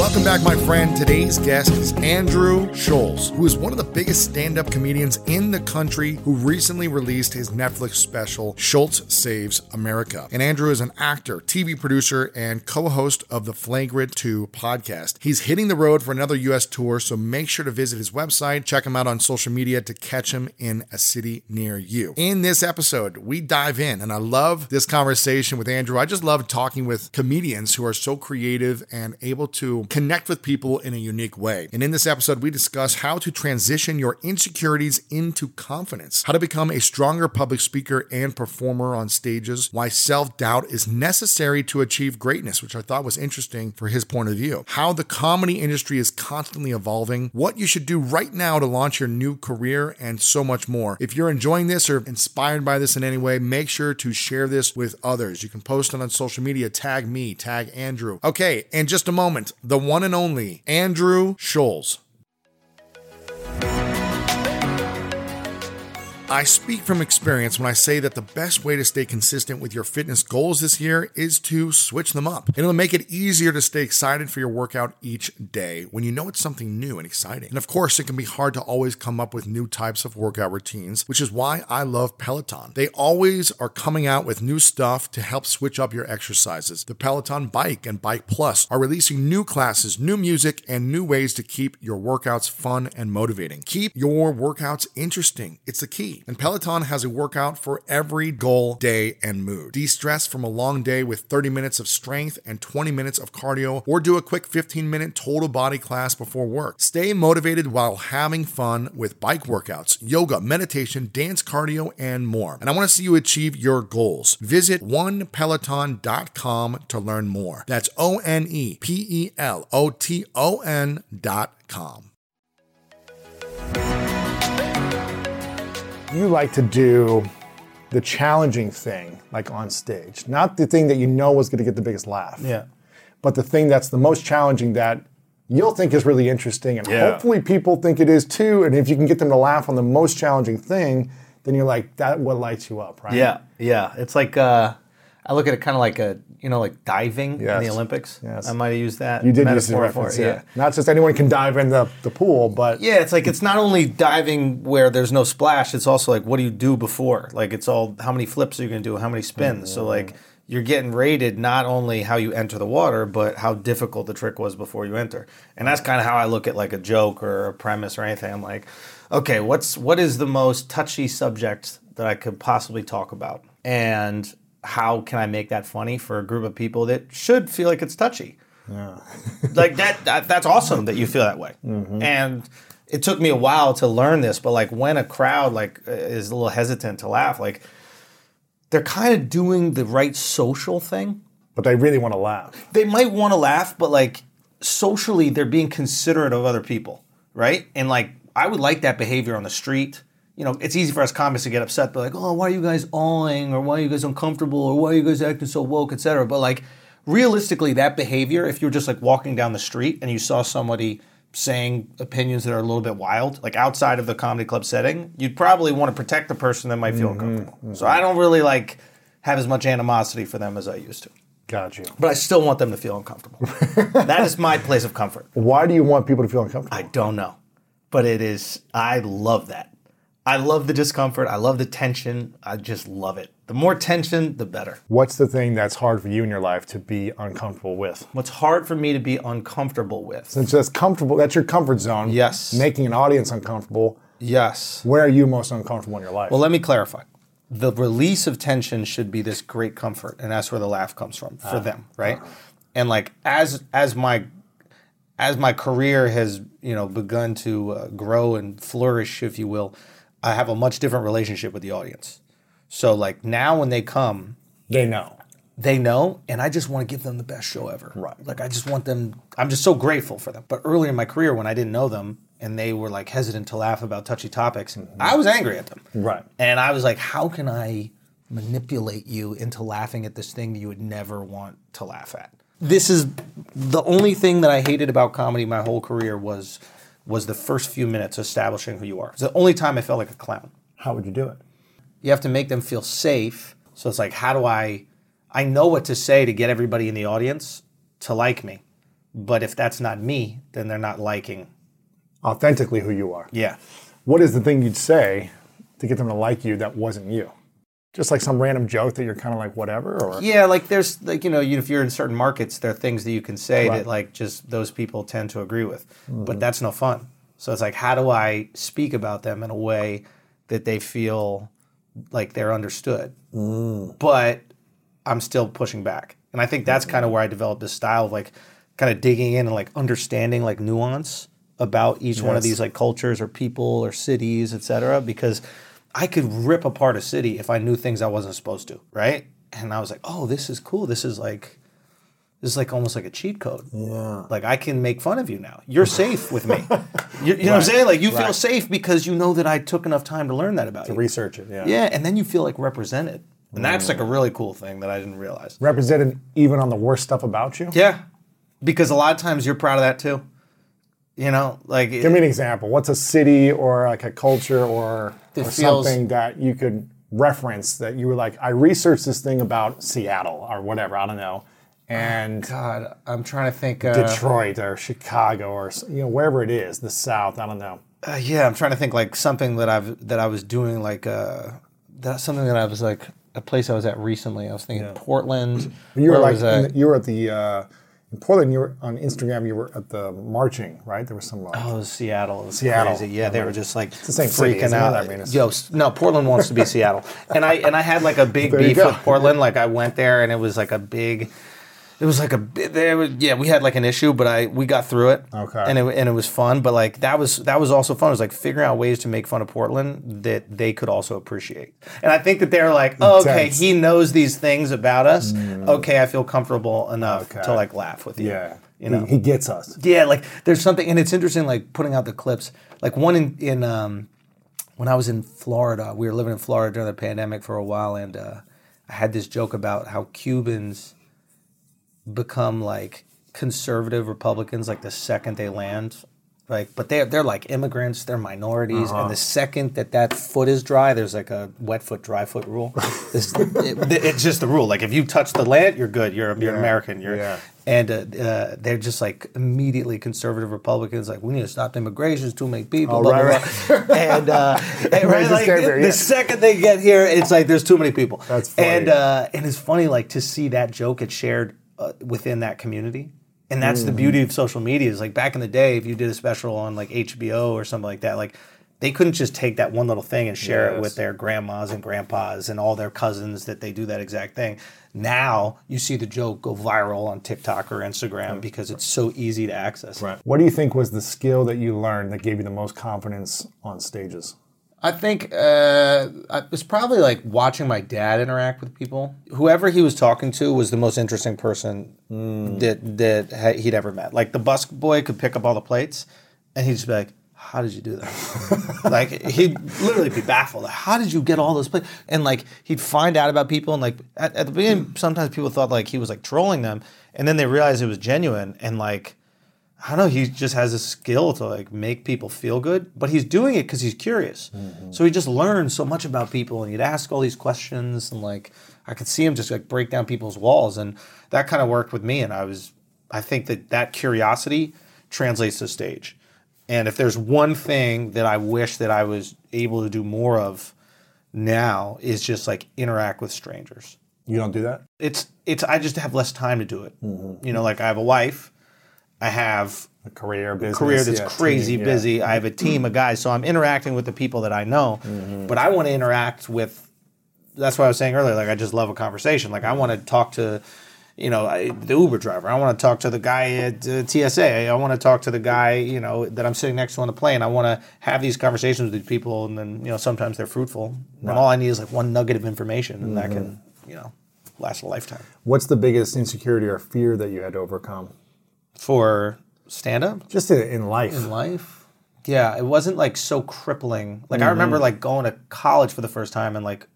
Welcome back, my friend. Today's guest is Andrew Schulz, who is one of the biggest stand up comedians in the country who recently released his Netflix special, Schulz Saves America. And Andrew is an actor, TV producer, and co host of the Flagrant 2 podcast. He's hitting the road for another U.S. tour, so make sure to visit his website, check him out on social media to catch him in a city near you. In this episode, we dive in, and I love this conversation with Andrew. I just love talking with comedians who are so creative and able to connect with people in a unique way. And in this episode, we discuss how to transition your insecurities into confidence, how to become a stronger public speaker and performer on stages, why self doubt is necessary to achieve greatness, which I thought was interesting for his point of view, how the comedy industry is constantly evolving, what you should do right now to launch your new career, and so much more. If you're enjoying this or inspired by this in any way, make sure to share this with others. You can post it on social media, tag me, tag Andrew. Okay, in just a moment, the one and only Andrew Schulz. I speak from experience when I say that the best way to stay consistent with your fitness goals this year is to switch them up. It'll make it easier to stay excited for your workout each day when you know it's something new and exciting. And of course, it can be hard to always come up with new types of workout routines, which is why I love Peloton. They always are coming out with new stuff to help switch up your exercises. The Peloton Bike and Bike Plus are releasing new classes, new music, and new ways to keep your workouts fun and motivating. Keep your workouts interesting. It's the key. And Peloton has a workout for every goal, day, and mood. De stress from a long day with 30 minutes of strength and 20 minutes of cardio, or do a quick 15 minute total body class before work. Stay motivated while having fun with bike workouts, yoga, meditation, dance cardio, and more. And I want to see you achieve your goals. Visit onepeloton.com to learn more. That's O N E P E L O T O N.com. you like to do the challenging thing, like on stage, not the thing that you know is going to get the biggest laugh. Yeah. But the thing that's the most challenging that you'll think is really interesting, and Yeah. hopefully people think it is too. And if you can get them to laugh on the most challenging thing, then you're like, that what lights you up, right? Yeah, yeah. It's like uh, I look at it kind of like a you know like diving in the Olympics. Yes. I might have used that. You did use the reference, for it, yeah. Not just anyone can dive in the, the pool, but Yeah, it's like it's not only diving where there's no splash. It's also like what do you do before? Like it's all how many flips are you going to do? How many spins? So mm-hmm. like you're getting rated not only how you enter the water, but how difficult the trick was before you enter. And that's kind of how I look at like a joke or a premise or anything. I'm like, okay, what's what is the most touchy subject that I could possibly talk about, and how can I make that funny for a group of people that should feel like it's touchy? Yeah. like that, that that's awesome that you feel that way mm-hmm. and it took me a while to learn this but like when a crowd like is a little hesitant to laugh like they're kind of doing the right social thing but they really want to laugh. they might want to laugh but like socially they're being considerate of other people right and like i would like that behavior on the street you know it's easy for us comics to get upset but like oh why are you guys awing or why are you guys uncomfortable or why are you guys acting so woke etc but like realistically that behavior if you're just like walking down the street and you saw somebody saying opinions that are a little bit wild like outside of the comedy club setting you'd probably want to protect the person that might feel mm-hmm, uncomfortable mm-hmm. so i don't really like have as much animosity for them as i used to Got you. but I still want them to feel uncomfortable. that is my place of comfort. Why do you want people to feel uncomfortable? I don't know, but it is. I love that. I love the discomfort. I love the tension. I just love it. The more tension, the better. What's the thing that's hard for you in your life to be uncomfortable with? What's hard for me to be uncomfortable with? Since that's comfortable, that's your comfort zone. Yes. Making an audience uncomfortable. Yes. Where are you most uncomfortable in your life? Well, let me clarify. The release of tension should be this great comfort, and that's where the laugh comes from for them, right? And like as as my as my career has you know begun to uh, grow and flourish, if you will, I have a much different relationship with the audience. So like now when they come, they know. they know, and I just want to give them the best show ever. Right. Like I just want them. I'm just so grateful for them. But earlier in my career, when I didn't know them and they were like hesitant to laugh about touchy topics, mm-hmm. I was angry at them. Right. And I was like, how can I manipulate you into laughing at this thing that you would never want to laugh at? This is the only thing that I hated about comedy my whole career was was the first few minutes establishing who you are. It's the only time I felt like a clown How would you do it? you have to make them feel safe. So it's like, how do I? I know what to say to get everybody in the audience to like me, but if that's not me, then they're not liking. Authentically who you are. Yeah, What is the thing you'd say to get them to like you that wasn't you? Just like some random joke that you're kind of like whatever, or yeah. Like there's like you know, you, if you're in certain markets, there are things that you can say Right. that like just those people tend to agree with, but hmm. that's no fun. So it's like, how do I speak about them in a way that they feel like they're understood, hmm. but I'm still pushing back. And I think that's kind of hmm. where I developed this style of like kind of digging in and like understanding like nuance about each one of these like cultures or people or cities, et cetera, because I could rip apart a city if I knew things I wasn't supposed to, right? And I was like, oh, this is cool. This is like, this is like almost like a cheat code. Yeah. Like I can make fun of you now. You're safe with me. you, you know what I'm saying? Like you feel safe because you know that I took enough time to learn that about you. To research it. Yeah. Yeah, and then you feel like represented. And that's like a mm. really cool thing that I didn't realize. Represented even on the worst stuff about you. Yeah. Because a lot of times you're proud of that too. You know, like Give me an example. What's a city or like a culture or, That or feels- something that you could reference that you were like, I researched this thing about Seattle or whatever. I don't know. And God, I'm trying to think. Uh, Detroit or Chicago or you know wherever it is, the South. I don't know. uh, yeah, I'm trying to think like something that I've that I was doing like uh that something that I was like a place I was at recently. I was thinking Portland. You were like the- you were at the uh, in Portland. You were on Instagram. You were at the marching, right? There was some. Like, Oh, Seattle. It was Seattle. Crazy. Yeah, they were just like the same freaking out. I mean, it's- Yo, no, Portland wants to be Seattle, and I and I had like a big beef with Portland. Like I went there, and it was like a big. It was like a there was yeah we had like an issue but I we got through it Okay. and it and it was fun but like that was that was also fun it was like figuring out ways to make fun of Portland that they could also appreciate and I think that they're like oh, okay he knows these things about us okay I feel comfortable enough Mm. Okay. to like laugh with you yeah, you know he, he gets us. yeah, like there's something, and it's interesting, like putting out the clips. Like one in in um, when I was in Florida, we were living in Florida during the pandemic for a while, and uh, I had this joke about how Cubans become like conservative Republicans like the second they land. Like, but they're they're like immigrants, they're minorities, and the second that that foot is dry, there's like a wet foot, dry foot rule. This- it- it's just the rule. Like, if you touch the land, you're good. You're you're Yeah. American. You're Yeah. and uh, uh, they're just like immediately conservative Republicans. Like we need to stop immigration. It's too many people. Oh, blah, right, blah, blah. and uh, and, right, like, the second they get here, it's like there's too many people. That's funny. And uh, and it's funny like to see that joke get shared uh, within that community. And that's Mm-hmm. the beauty of social media. Is like back in the day, if you did a special on like HBO or something like that, like they couldn't just take that one little thing and share it with their grandmas and grandpas and all their cousins that they do that exact thing. Now you see the joke go viral on TikTok or Instagram because it's so easy to access. What do you think was the skill that you learned that gave you the most confidence on stages? I think uh, it was probably like watching my dad interact with people. Whoever he was talking to was the most interesting person that that he'd ever met. Like the bus boy could pick up all the plates, and he'd just be like, "How did you do that?" like he'd literally be baffled. Like, How did you get all those plates? And like he'd find out about people, and like at, at the beginning, sometimes people thought like he was like trolling them, and then they realized it was genuine, and like. I don't know. He just has a skill to like make people feel good, but he's doing it because he's curious. Mm-hmm. So he just learns so much about people, and he'd ask all these questions, and like I could see him just like break down people's walls, and that kind of worked with me. And I was, I think that that curiosity translates to stage. And if there's one thing that I wish that I was able to do more of, now is just like interact with strangers. You don't do that? It's it's I just have less time to do it. Mm-hmm. You know, like I have a wife, I have A career, business. career that's yeah, crazy team, yeah. busy. I have a team of guys, so I'm interacting with the people that I know. Mm-hmm. But I want to interact with. That's what I was saying earlier. Like I just love a conversation. Like I want to talk to, you know, I, the Uber driver. I want to talk to the guy at uh, TSA. I want to talk to the guy, you know, that I'm sitting next to on the plane. I want to have these conversations with these people, and then you know sometimes they're fruitful. And all I need is like one nugget of information, and that can Mm-hmm. you know last a lifetime. What's the biggest insecurity or fear that you had to overcome? For stand up. Just in, life. in life. Yeah, it wasn't like so crippling. Like I Mm-hmm. remember like going to college for the first time and like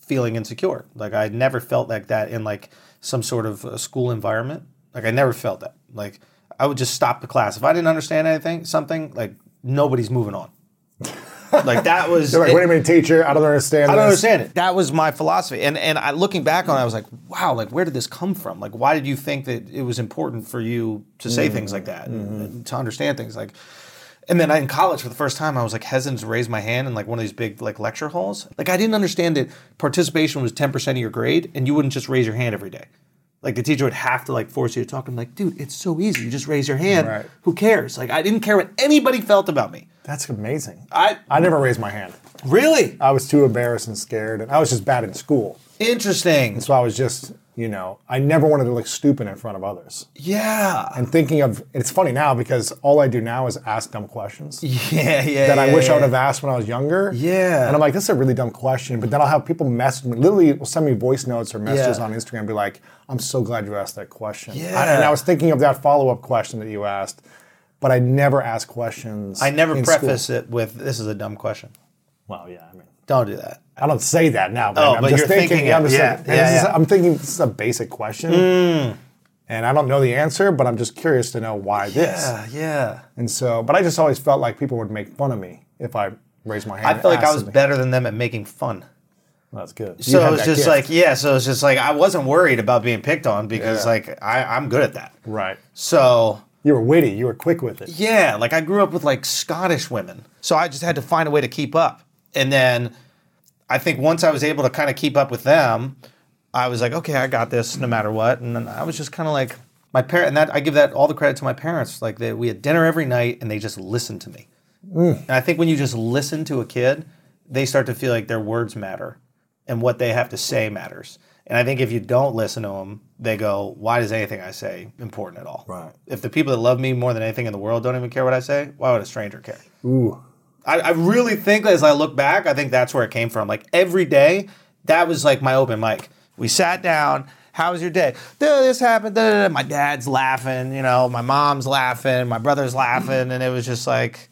feeling insecure. Like I never felt like that in like some sort of school environment. Like I never felt that. Like I would just stop the class if I didn't understand anything, something like nobody's moving on. Like that was. You're like, it- wait a minute, teacher, I don't understand I don't this." understand it. That was my philosophy, and and I, looking back on it, I was like, wow, like where did this come from? Like, why did you think that it was important for you to say mm-hmm. things like that and, mm-hmm. and to understand things like? And then in college, for the first time, I was like hesitant to raise my hand in like one of these big like lecture halls. Like I didn't understand that participation was ten percent of your grade, and you wouldn't just raise your hand every day. Like the teacher would have to like force you to talk. I'm like, dude, it's so easy. You just raise your hand. Right. Who cares? Like I didn't care what anybody felt about me. That's amazing. I I never raised my hand. really I was too embarrassed and scared, and I was just bad in school. interesting. So I was just, you know, I never wanted to look stupid in front of others. Yeah. And thinking of, it's funny now because all I do now is ask dumb questions Yeah, yeah. that I yeah, wish I would have asked when I was younger. Yeah. And I'm like, this is a really dumb question. But then I'll have people message me, literally will send me voice notes or messages Yeah. on Instagram and be like, I'm so glad you asked that question. Yeah. I- and I was thinking of that follow up question that you asked, but I never ask questions. I never in preface school. it with "This is a dumb question." Well, yeah, I mean. Don't do that. I don't say that now, but Oh, I'm but just you're thinking. thinking I'm, just Yeah, like- and yeah, this is-. I'm thinking this is a basic question, hmm. and I don't know the answer, but I'm just curious to know why this. Yeah, yeah. And so, but I just always felt like people would make fun of me if I raised my hand. I and felt like I was something. better than them at making fun. That's good. So had it was just gift. like, yeah. So it's just like I wasn't worried about being picked on because Yeah. like I, I'm good at that. right. So You were witty. You were quick with it. yeah, like I grew up with like Scottish women, so I just had to find a way to keep up. And then I think once I was able to kind of keep up with them, I was like, okay, I got this no matter what. And then I was just kind of like my parent, and that I give that all the credit to my parents. Like they, we had dinner every night, and they just listened to me. Mm. And I think when you just listen to a kid, they start to feel like their words matter, and what they have to say matters. And I think if you don't listen to them, they go, "Why does anything I say important at all?" Right. If the people that love me more than anything in the world don't even care what I say, why would a stranger care? Ooh. I, I really think as I look back, I think that's where it came from. Like every day, that was like my open mic. We sat down. How was your day? "Duh, This happened. da, da, da." My dad's laughing. You know, my mom's laughing. My brother's laughing, and it was just like.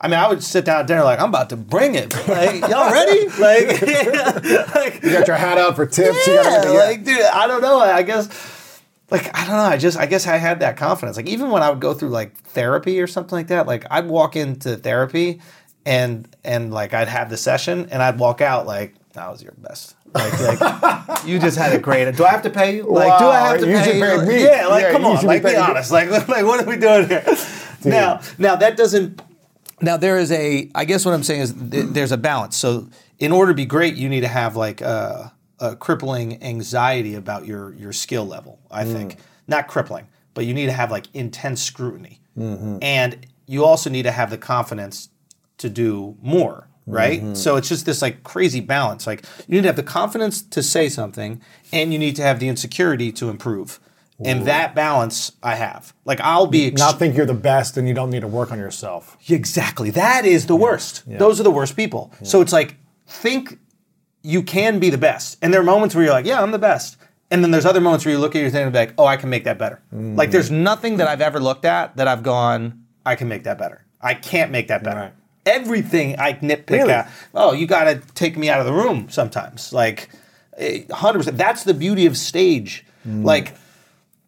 I mean, I would sit down at dinner like I'm about to bring it. Like, y'all ready? Like, like You got your hat out for tips. you got yeah. Yeah. like, dude, I don't know. I guess, like, I don't know. I just, I guess I had that confidence. Like, even when I would go through like therapy or something like that, like I'd walk into therapy, and and like I'd have the session, and I'd walk out like that was your best. Like, like you just had a great. Do I have to pay you? Like, do I have to you pay you? me. Yeah, like, Yeah, come on, should be like, be honest. Like, like, what are we doing here? Now, now that doesn't now there is a i guess what i'm saying is th- there's a balance. So in order to be great you need to have like a, a crippling anxiety about your your skill level i mm. think. Not crippling but you need to have like intense scrutiny. Mm-hmm. And you also need to have the confidence to do more right? Mm-hmm. So it's just this like crazy balance. Like you need to have the confidence to say something and you need to have the insecurity to improve and that balance i have like i'll be ex- Not think you're the best and you don't need to work on yourself. Exactly. That is the worst. Those are the worst people. So it's like, think you can be the best. And there are moments where you're like, yeah, I'm the best. And then there's other moments where you look at your thing and be like, oh, I can make that better. Like there's nothing that I've ever looked at that I've gone, I can make that better. I can't make that better. Right. Everything I nitpick Really? at. Oh, you got to take me out of the room sometimes. Like, eh, 100%. That's the beauty of stage. Like,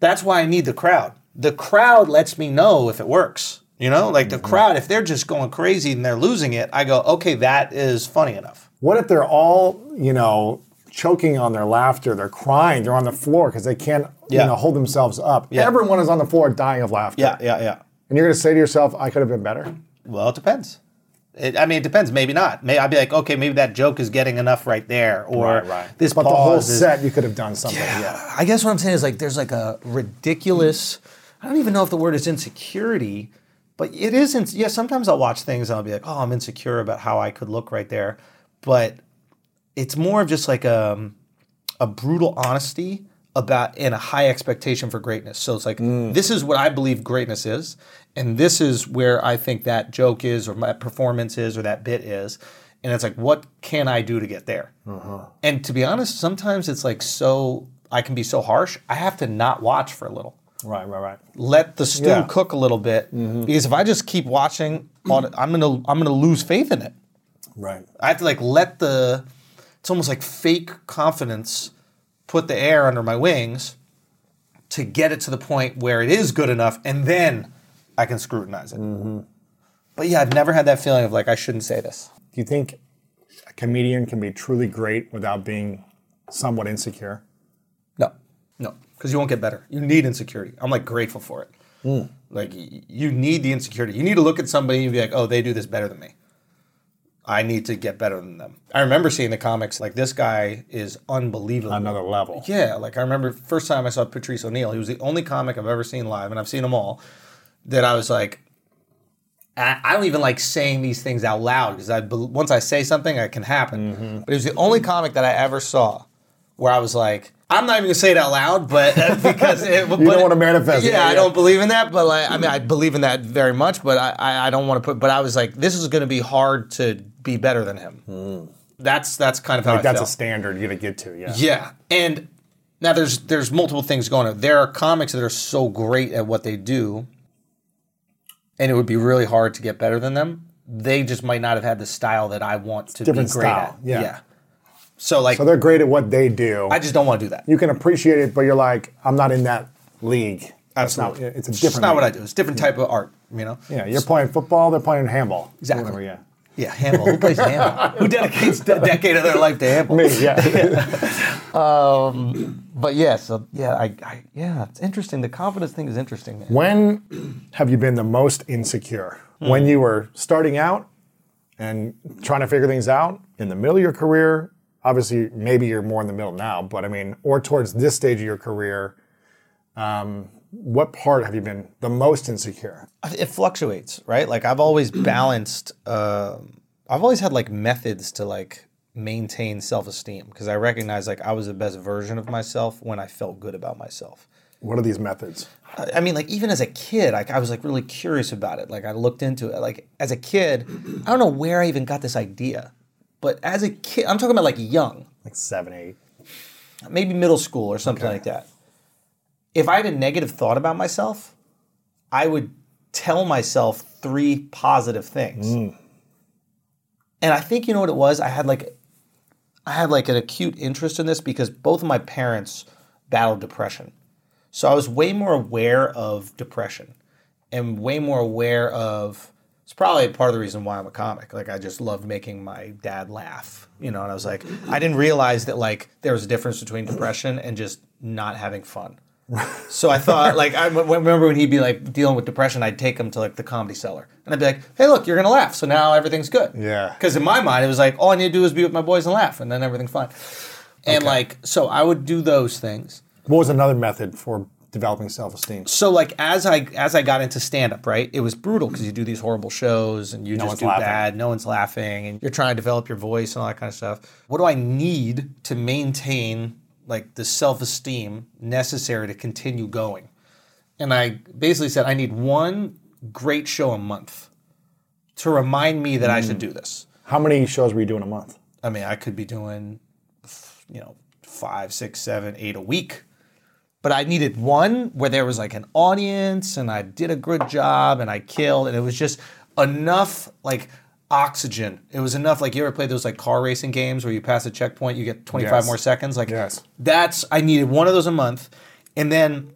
that's why I need the crowd. The crowd lets me know if it works. You know, like the mm-hmm. crowd, if they're just going crazy and they're losing it, I go, okay, that is funny enough. What if they're all, you know, choking on their laughter? They're crying. They're on the floor because they can't, Yeah. you know, hold themselves up. Yeah. Everyone is on the floor dying of laughter. Yeah, yeah, yeah. And you're going to say to yourself, I could have been better. Well, it depends. It, I mean, it depends. Maybe not. Maybe I'd be like, okay, maybe that joke is getting enough right there, or right this But the whole is- set, you could have done something. Yeah. I guess what I'm saying is like there's like a ridiculous. I don't even know if the word is insecurity, but it isn't. Yeah, sometimes I'll watch things and I'll be like, oh, I'm insecure about how I could look right there, but it's more of just like a a brutal honesty about and a high expectation for greatness. So it's like mm. this is what I believe greatness is, and this is where I think that joke is, or my performance is, or that bit is. And it's like, what can I do to get there? Uh-huh. And to be honest, sometimes it's like so I can be so harsh. I have to not watch for a little. Right, right, right. Let the stew Yeah. cook a little bit mm-hmm. because if I just keep watching, I'm gonna I'm gonna lose faith in it. Right. I have to like let the it's almost like fake confidence put the air under my wings to get it to the point where it is good enough and then I can scrutinize it. Mm-hmm. But yeah, I've never had that feeling of like I shouldn't say this. Do you think a comedian can be truly great without being somewhat insecure? No, no, because you won't get better. You need insecurity. I'm like grateful for it. Mm. Like you need the insecurity. You need to look at somebody and be like, oh, they do this better than me. I need to get better than them. I remember seeing the comics like this guy is unbelievable. Another level. Yeah, like I remember first time I saw Patrice O'Neal. He was the only comic I've ever seen live, and I've seen them all. That I was like, I I don't even like saying these things out loud because I once I say something, it can happen. Mm-hmm. But it was the only comic that I ever saw where I was like, I'm not even gonna say it out loud, but because it, you don't wanna manifest it, Yeah, yeah, I don't believe in that, but like, I mean, I believe in that very much, but I, I, I don't want to put. But I was like, this is gonna be hard to be better than him. That's that's kind of how Like I that's a standard you got to get to. Yeah. Yeah, and now there's there's multiple things going on. There are comics that are so great at what they do, and it would be really hard to get better than them. They just might not have had the style that I want to Different be great style, at. yeah. So like, So they're great at what they do. I just don't want to do that. you can appreciate it, but you're like, I'm not in that league. That's not. It's a It's different. not what I do. It's a different type of art. You know. Yeah, you're playing football. They're playing handball. Exactly. Whatever, yeah. Yeah, handball. Who plays handball? Who dedicates a decade of their life to handball? Me, yeah. But yeah, so yeah, I, I yeah, it's interesting. The confidence thing is interesting, man. when have you been the most insecure? When you were starting out and trying to figure things out in the middle of your career? Obviously, maybe you're more in the middle now, but I mean, or towards this stage of your career, um, what part have you been the most insecure? it fluctuates, right? Like I've always balanced. um I've always had like methods to like maintain self esteem because I recognize like I was the best version of myself when I felt good about myself. What are these methods? I mean, like even as a kid, like I was like really curious about it. Like I looked into it. Like as a kid, I don't know where I even got this idea, but as a kid, I'm talking about like young, Like seven, eight. maybe middle school or something like that. If I had a negative thought about myself, I would tell myself three positive things. Mm. And I think you know what it was? I had like I had like an acute interest in this because both of my parents battled depression. So I was way more aware of depression and way more aware of it's probably part of the reason why I'm a comic. Like I just loved making my dad laugh, you know, and I was like I didn't realize that like there was a difference between depression and just not having fun. So I thought, like, I w- remember when he'd be like dealing with depression, I'd take him to like the comedy cellar, and I'd be like, "Hey, look, you're gonna laugh, so now everything's good." Yeah. Because in my mind, it was like all I need to do is be with my boys and laugh, and then everything's fine. And like, so I would do those things. What was another method for developing self-esteem? So like, as I as I got into stand up, right, it was brutal because you do these horrible shows and you just one's do laughing. bad, no one's laughing, and you're trying to develop your voice and all that kind of stuff. What do I need to maintain like the self esteem necessary to continue going? And I basically said I need one great show a month to remind me that I should hmm. do this. How many shows were you doing a month? I mean, I could be doing, you know, five, six, seven, eight a week. But I needed one where there was like an audience and I did a good job and I killed and it was just enough like oxygen. It was enough like you ever played those like car racing games where you pass a checkpoint, you get 25 Yes. more seconds. Like Yes. that's I needed one of those a month. And then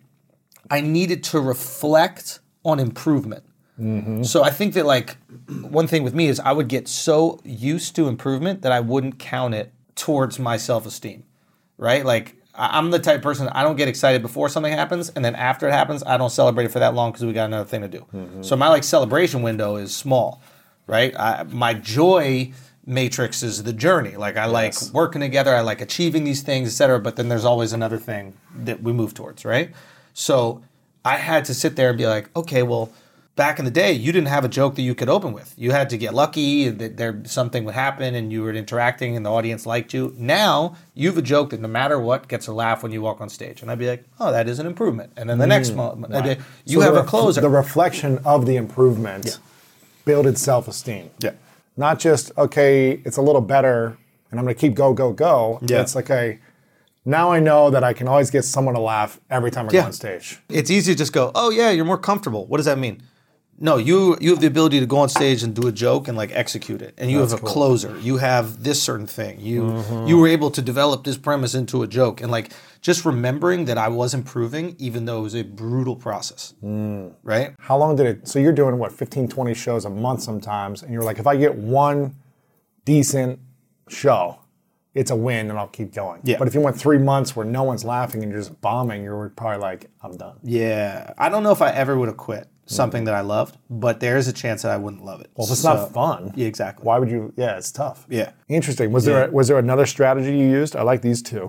I needed to reflect on improvement. Mm-hmm. So I think that like one thing with me is I would get so used to improvement that I wouldn't count it towards my self-esteem. Right? Like I'm the type of person I don't get excited before something happens and then after it happens I don't celebrate it for that long because we got another thing to do. Mm-hmm. So my like celebration window is small. Right? I, my joy matrix is the journey. Like I like working together, I like achieving these things, et cetera. But then there's always another thing that we move towards, right? So I had to sit there and be like, okay, well, back in the day, you didn't have a joke that you could open with. You had to get lucky that there something would happen and you were interacting and the audience liked you. Now you have a joke that no matter what gets a laugh when you walk on stage, and I'd be like, oh, that is an improvement. And then the next moment, I'd be like, you So have a ref- closer. The reflection of the improvement builded self esteem. Yeah. Not just, okay, it's a little better and I'm going to keep go, go, go. Yeah. It's like, okay, now I know that I can always get someone to laugh every time I Yeah. go on stage. it's easy to just go, oh yeah, you're more comfortable. What does that mean? No, you you have the ability to go on stage and do a joke and like execute it, and you have a closer. You have this certain thing. You Mm-hmm. you were able to develop this premise into a joke, and like just remembering that I was improving, even though it was a brutal process, Mm. right? How long did it? So you're doing what, 15, 20 shows a month sometimes, and you're like, if I get one decent show, it's a win and I'll keep going. Yeah. But if you went three months where no one's laughing and you're just bombing, you're probably like, I'm done. Yeah, I don't know if I ever would have quit something that I loved, but there is a chance that I wouldn't love it. Well, if it's So- not fun, Yeah, exactly. why would you? Yeah, it's tough. Yeah. Interesting. Was there was there another strategy you used? I like these two.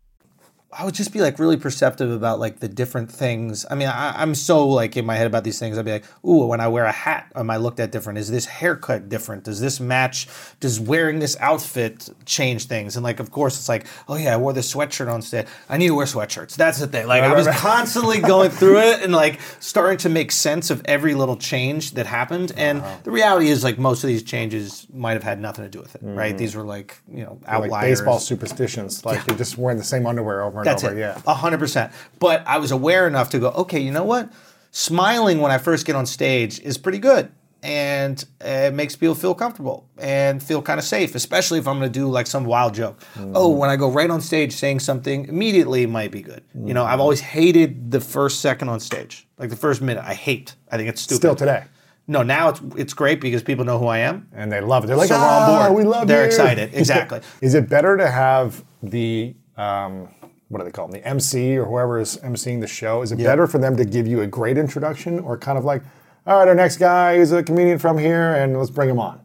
I would just be like really perceptive about like the different things. I mean, I, I'm so like in my head about these things. I'd be like, ooh, when I wear a hat, am I looked at different? Is this haircut different? Does this match? Does wearing this outfit change things? And like, of course, it's like, oh yeah, I wore this sweatshirt on stage. I need to wear sweatshirts. That's the thing. Like, I was constantly going through it and like starting to make sense of every little change that happened. And the reality is, like, most of these changes might have had nothing to do with it, right? Mm-hmm. These were like, you know, Like outliers. baseball superstitions. Like you're just wearing the same underwear over and That's over. it. Yeah. A hundred percent. But I was aware enough to go, okay, you know what? Smiling when I first get on stage is pretty good. And it makes people feel comfortable and feel kind of safe, especially if I'm going to do like some wild joke. Oh, when I go right on stage saying something, immediately might be good. You know, I've always hated the first second on stage, like the first minute. I hate. I think it's stupid. Still today. No, now it's it's great because people know who I am. And they love it. They're like, So we're on "Ah, board. we love They're you." excited. Exactly. Is it better to have the um, what do they call them? The MC or whoever is emceeing the show. Is it better for them to give you a great introduction or kind of like, all right, our next guy is a comedian from here, and let's bring him on.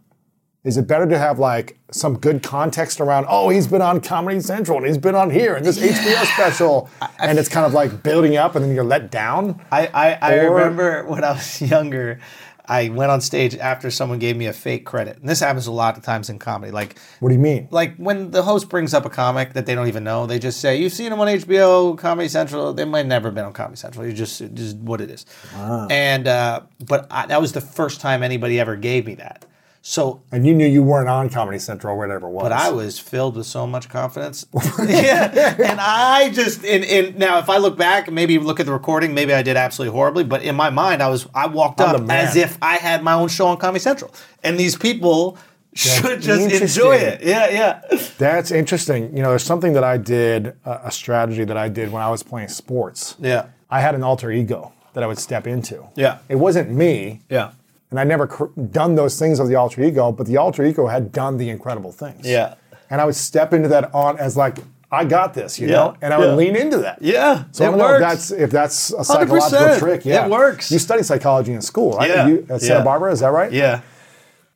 Is it better to have like some good context around? Oh, he's been on Comedy Central and he's been on here and this HBO special, and it's kind of like building up, and then you're let down. I, I, I Or- remember when I was younger, I went on stage after someone gave me a fake credit. And this happens a lot of times in comedy. Like, What do you mean? like when the host brings up a comic that they don't even know, they just say, "You've seen him on HBO, Comedy Central." They might never been on Comedy Central. You just just what it is. And uh, but I, that was the first time anybody ever gave me that. So And you knew you weren't on Comedy Central or whatever it was. but I was filled with so much confidence. yeah. And I just and, and now if I look back, maybe look at the recording, maybe I did absolutely horribly. But in my mind, I was I walked I'm up as if I had my own show on Comedy Central. And these people should just enjoy it. Yeah, yeah. That's interesting. You know, there's something that I did, a a strategy that I did when I was playing sports. Yeah. I had an alter ego that I would step into. Yeah. It wasn't me, Yeah. And I'd never cr- done those things of the alter ego, but the alter ego had done the incredible things. Yeah. And I would step into that on as like, I got this, you Yeah, know, and I would yeah. lean into that. Yeah. So I don't know if that's if that's a psychological 100%. trick. Yeah, It works. You studied psychology in school, right? Yeah. You, at Santa Yeah. Barbara, is that right? yeah.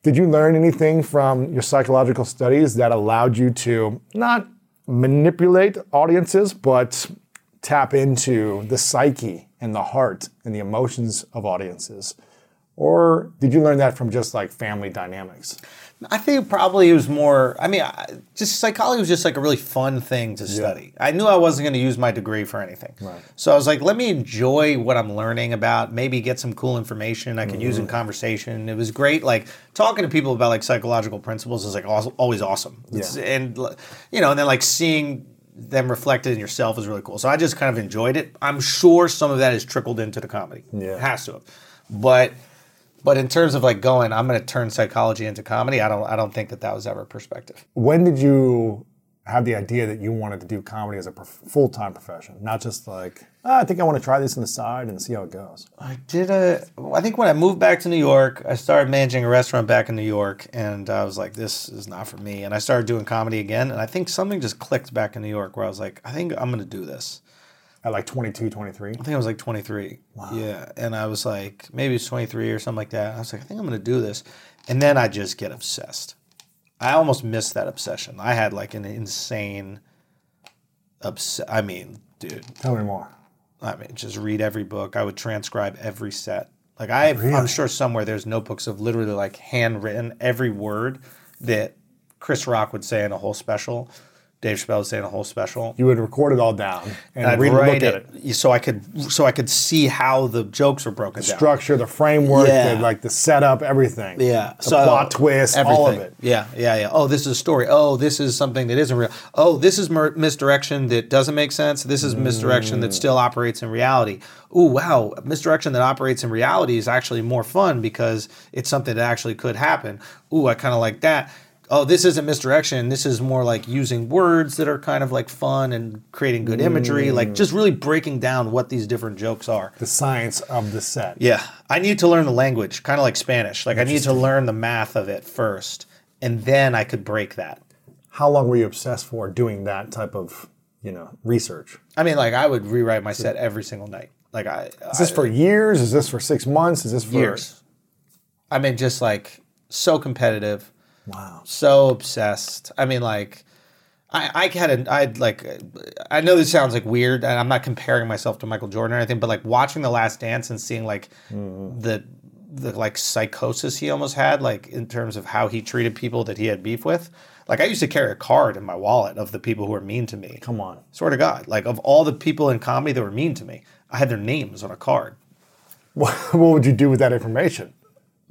Did you learn anything from your psychological studies that allowed you to not manipulate audiences, but tap into the psyche and the heart and the emotions of audiences? Or did you learn that from just like family dynamics? I think probably it was more. I mean, I, just psychology was just like a really fun thing to study. I knew I wasn't going to use my degree for anything, so I was like, let me enjoy what I'm learning about. Maybe get some cool information I can use in mm-hmm. conversation. It was great, like talking to people about like psychological principles is like always awesome. It's- and you know, and then like seeing them reflected in yourself is really cool. So I just kind of enjoyed it. I'm sure some of that has trickled into the comedy. Yeah. It has to have, but. But in terms of like going, I'm going to turn psychology into comedy. I don't. I don't think that that was ever a perspective. When did you have the idea that you wanted to do comedy as a prof- full time profession, not just like "Ah, I think I want to try this on the side and see how it goes? I did a. I think when I moved back to New York, I started managing a restaurant back in New York, and I was like, "This is not for me." And I started doing comedy again, and I think something just clicked back in New York where I was like, "I think I'm going to do this." At like 22, 23? I think I was like 23. Wow. Yeah, and I was like, maybe it's 23 or something like that. I was like, I think I'm going to do this, and then I just get obsessed. I almost missed that obsession. I had like an insane. Obs- I mean, dude, Tell me more. I mean, just read every book. I would transcribe every set. Like I, have, I'm sure somewhere there's notebooks of literally like handwritten every word that Chris Rock would say in a whole special, Dave Chappelle would say in a whole special. You would record it all down and, I'd read, look write at it. it, so I could so I could see how the jokes were broken down. structure, the framework, Yeah. the, like the setup, everything. Yeah. the plot twist, all of it. Yeah, yeah, yeah. Oh, this is a story. Oh, this is something that isn't real. Oh, this is mer- misdirection that doesn't make sense. This is misdirection that still operates in reality. Ooh, wow. Misdirection that operates in reality is actually more fun because it's something that actually could happen. Ooh, I kind of like that. Oh, this isn't misdirection. This is more like using words that are kind of like fun and creating good imagery, like mm. just really breaking down what these different jokes are. The science of the set. Yeah, I need to learn the language, kind of like Spanish. Like I need to learn the math of it first, and then I could break that. How long were you obsessed for doing that type of, you know, research? I mean, like I would rewrite my set every single night. Like I, Is this for years? Is this for six months? Is this for years. I mean, just like so competitive, Wow. so obsessed. I mean, like. I, I had a, I'd like, I know this sounds like weird, and I'm not comparing myself to Michael Jordan or anything, but like watching The Last Dance and seeing like mm-hmm. the, the like psychosis he almost had, like in terms of how he treated people that he had beef with. Like I used to carry a card in my wallet of the people who were mean to me. Come on. Swear to God, like of all the people in comedy that were mean to me, I had their names on a card. What, what would you do with that information?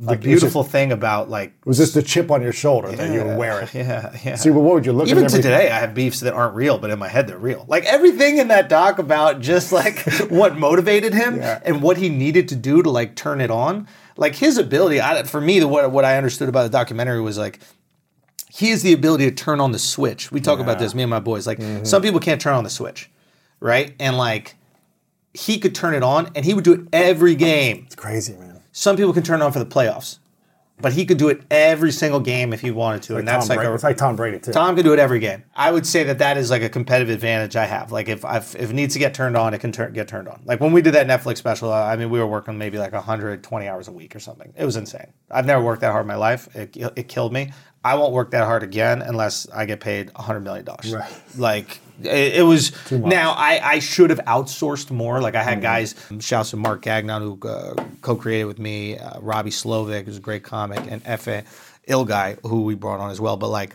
The beautiful thing about like Was this the chip on your shoulder that you were wearing? Yeah, yeah. See, well, what would you look Even at to today, I have beefs that aren't real, but in my head they're real. Like everything in that doc about just like what motivated him Yeah. and what he needed to do to like turn it on. Like his ability, I, for me, the, what what I understood about the documentary was like he has the ability to turn on the switch. We talk about this, me and my boys. Like Mm-hmm. some people can't turn on the switch, right? And like he could turn it on, and he would do it every game. It's crazy, man. Some people can turn it on for the playoffs. but he could do it every single game if he wanted to, and that's Tom like Brady. a, it's like Tom Brady too. Tom can do it every game. I would say that that is like a competitive advantage I have. Like if I've, if it needs to get turned on, it can turn, get turned on. Like when we did that Netflix special, I mean, we were working maybe like 120 hours a week or something. It was insane. I've never worked that hard in my life. It, it killed me. I won't work that hard again unless I get paid 100 million dollars. Right. Like it, it was. Mm-hmm. Now I, I should have outsourced more. Like I had guys. Shouts to Mark Gagnon who uh, co-created with me. Uh, Robbie Slovik who's a great comic, and Efe Ill guy who we brought on as well. But like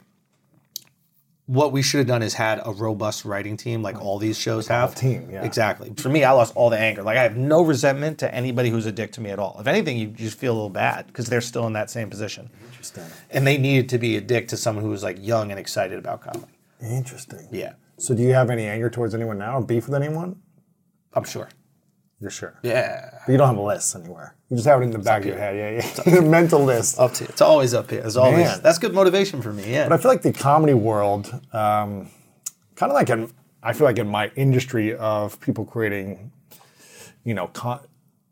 what we should have done is had a robust writing team like all these shows have. team, yeah. Exactly. For me, I lost all the anger. Like I have no resentment to anybody who's a dick to me at all. If anything, you just feel a little bad because they're still in that same position. Interesting. And they needed to be a dick to someone who was like young and excited about comedy. Interesting. Yeah, So do you have any anger towards anyone now or beef with anyone? I'm sure. You're sure. Yeah. But you don't have a list anywhere. You just have it in the back of your head. Yeah, yeah. Mental list. Up to It's always up here. It's always Man. that's good motivation for me. Yeah. But I feel like the comedy world, um, kind of like in, I feel like in my industry of people creating, you know, con-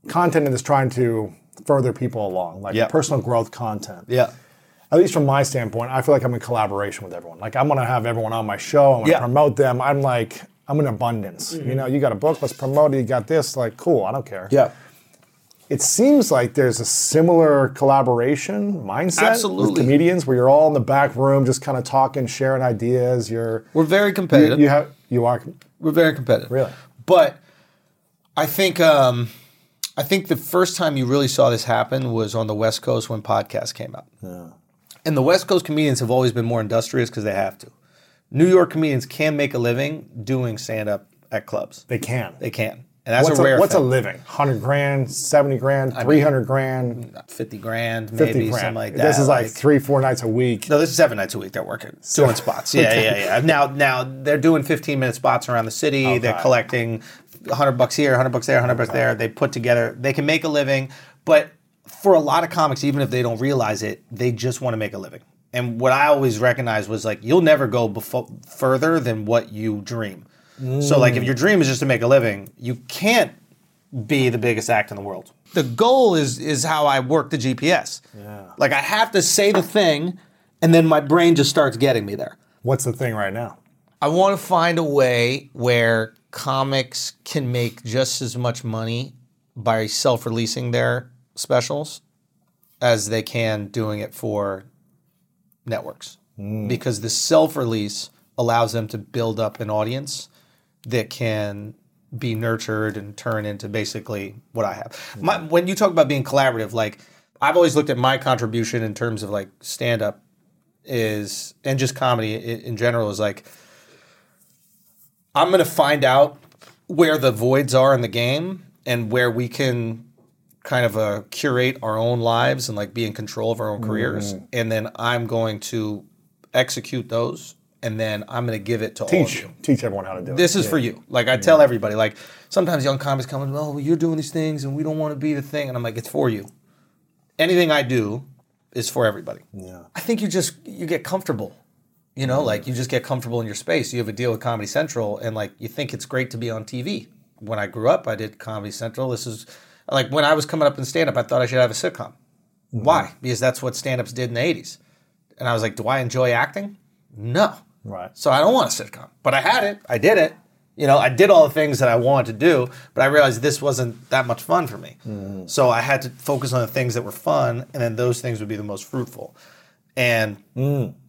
content that's trying to further people along, like Yeah. personal growth content. yeah. At least from my standpoint, I feel like I'm in collaboration with everyone. Like I'm gonna have everyone on my show. I'm gonna Yeah. promote them. I'm like I'm in abundance. You know, you got a book, let's promote it. You got this, like cool. I don't care. Yeah. It seems like there's a similar collaboration mindset Absolutely. with comedians where you're all in the back room just kind of talking, sharing ideas. You're We're very competitive. you have you are We're very competitive. Really? But I think um, I think the first time you really saw this happen was on the West Coast when podcasts came out. And the West Coast comedians have always been more industrious because they have to. New York comedians can make a living doing stand up at clubs. they can. They can. And that's what's a rare what's a living? Hundred grand, seventy grand, three hundred grand, 50 grand, fifty maybe grand. something like that. This is like, three, four nights a week. No, this is seven nights a week they're working, doing spots. Yeah, yeah, yeah. Now, now they're doing 15 minute spots around the city. Oh, they're Okay. collecting 100 bucks here, 100 bucks there, 100 bucks there. Oh, they put together, they can make a living. But for a lot of comics, even if they don't realize it, they just want to make a living. And what I always recognized was like, you'll never go befo- further than what you dream. So, like, if your dream is just to make a living, you can't be the biggest act in the world. The goal is is how I work the GPS. Yeah. Like I have to say the thing, and then my brain just starts getting me there. What's the thing right now? I want to find a way where comics can make just as much money by self-releasing their specials as they can doing it for networks. Mm. Because the self-release allows them to build up an audience that can be nurtured and turn into basically what I have. My, mm-hmm. when you talk about being collaborative, like I've always looked at my contribution in terms of like stand up is and just comedy in general is like I'm going to find out where the voids are in the game and where we can kind of uh, curate our own lives and like be in control of our own careers and then I'm going to execute those and then I'm going to give it to all of Teach you teach everyone how to do it. this is for you. Like I tell everybody, like sometimes young comics come and, oh, you're doing these things and we don't want to be the thing. And I'm like, it's for you. Anything I do is for everybody. Yeah. I think you just you get comfortable. You know, like you just get comfortable in your space. You have a deal with Comedy Central and like you think it's great to be on TV. When I grew up, I did Comedy Central. This is like when I was coming up in stand up, I thought I should have a sitcom. Mm-hmm. Why? Because that's what stand ups did in the 80s. And I was like, do I enjoy acting? No. Right. So I don't want a sitcom, but I had it. I did it. You know, I did all the things that I wanted to do, but I realized this wasn't that much fun for me. Mm-hmm. So I had to focus on the things that were fun, and then those things would be the most fruitful. And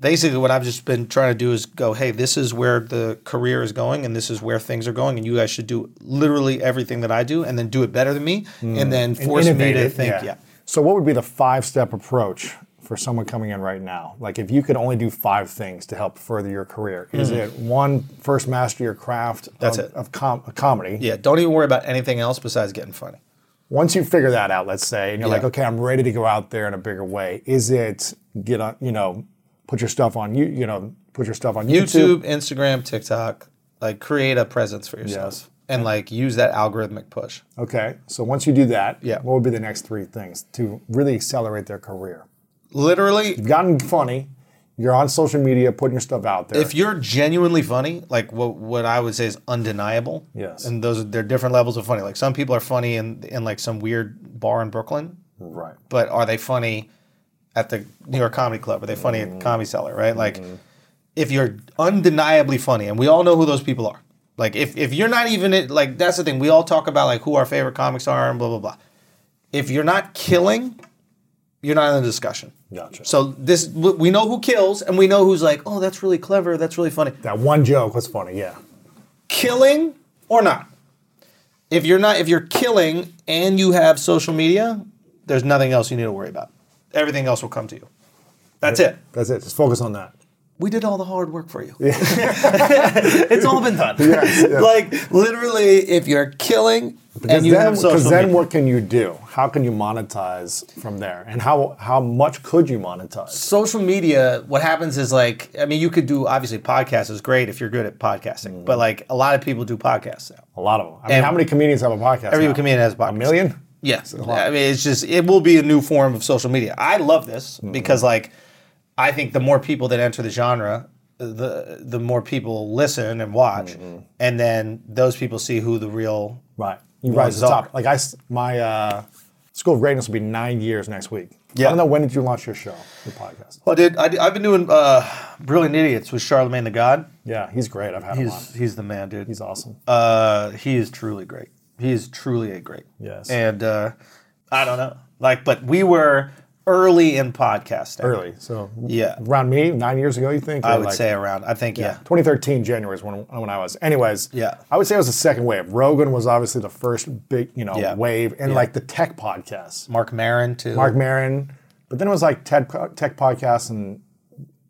basically, what I've just been trying to do is go, hey, this is where the career is going, and this is where things are going, and you guys should do literally everything that I do, and then do it better than me, and then And force me to think, yeah. So what would be the five step approach for someone coming in right now? Like if you could only do five things to help further your career, is it one first master your craft Mm-hmm. That's of, it. of com- comedy? Yeah, don't even worry about anything else besides getting funny. Once you figure that out, let's say, and you're like, okay, I'm ready to go out there in a bigger way. Is it get on, you know, put your stuff on you, you know, put your stuff on YouTube? YouTube, Instagram, TikTok, like create a presence for yourself Yes. and like use that algorithmic push. Okay, so once you do that, Yeah. what would be the next three things to really accelerate their career? Literally, You've gotten funny. You're on social media, putting your stuff out there. if you're genuinely funny, like what what I would say is undeniable. Yes. And those are they're different levels of funny. Like some people are funny in in like some weird bar in Brooklyn, right. but are they funny at the New York Comedy Club? Are they funny at mm-hmm. Comedy Cellar? Right? Like, mm-hmm. if you're undeniably funny, and we all know who those people are. Like, if if you're not even it, like that's the thing. We all talk about like who our favorite comics are and blah blah blah. If you're not killing, you're not in the discussion. Gotcha. So this we know who kills, and we know who's like, oh, that's really clever. That's really funny That one joke was funny, yeah. killing or not. If you're not, if you're killing and you have social media, there's nothing else you need to worry about. Everything else will come to you. That's it. That's it. Just focus on that. We did all the hard work for you. Yeah. it's all been done. Yes, yes. Like literally, if you're killing Because and you then, have social because then media, what can you do? How can you monetize from there? And how how much could you monetize? social media, what happens is like, I mean, you could do obviously podcasts is great if you're good at podcasting, Mm. but like a lot of people do podcasts now. A lot of them. I mean, And- how many comedians have a podcast? Every now? comedian has a podcast. A million? Yes, lot. I mean it's just it will be a new form of social media. I love this Mm-hmm. because like I think the more people that enter the genre, the the more people listen and watch, Mm-hmm. and then those people see who the real Right. You rise to top. Like I my uh, School of Greatness will be nine years next week. Yeah. I don't know when did you launch your show, your podcast? Well, did I, I've been doing uh, Brilliant Idiots with Charlemagne the God. Yeah, he's great. I've had him on. He's he's the man, dude. He's awesome. Uh, he is truly great. He is truly a great. Yes. And uh, I don't know, like, but we were early in podcasting. Early. So Yeah. around me, nine years ago, you think? I would like- say around. I think yeah. 2013 January is when, when I was. Anyways, Yeah. I would say it was the second wave. Rogan was obviously the first big, you know, Yeah. wave, and Yeah. like the tech podcasts. Marc Maron too. Marc Maron, but then it was like TED tech podcasts, and,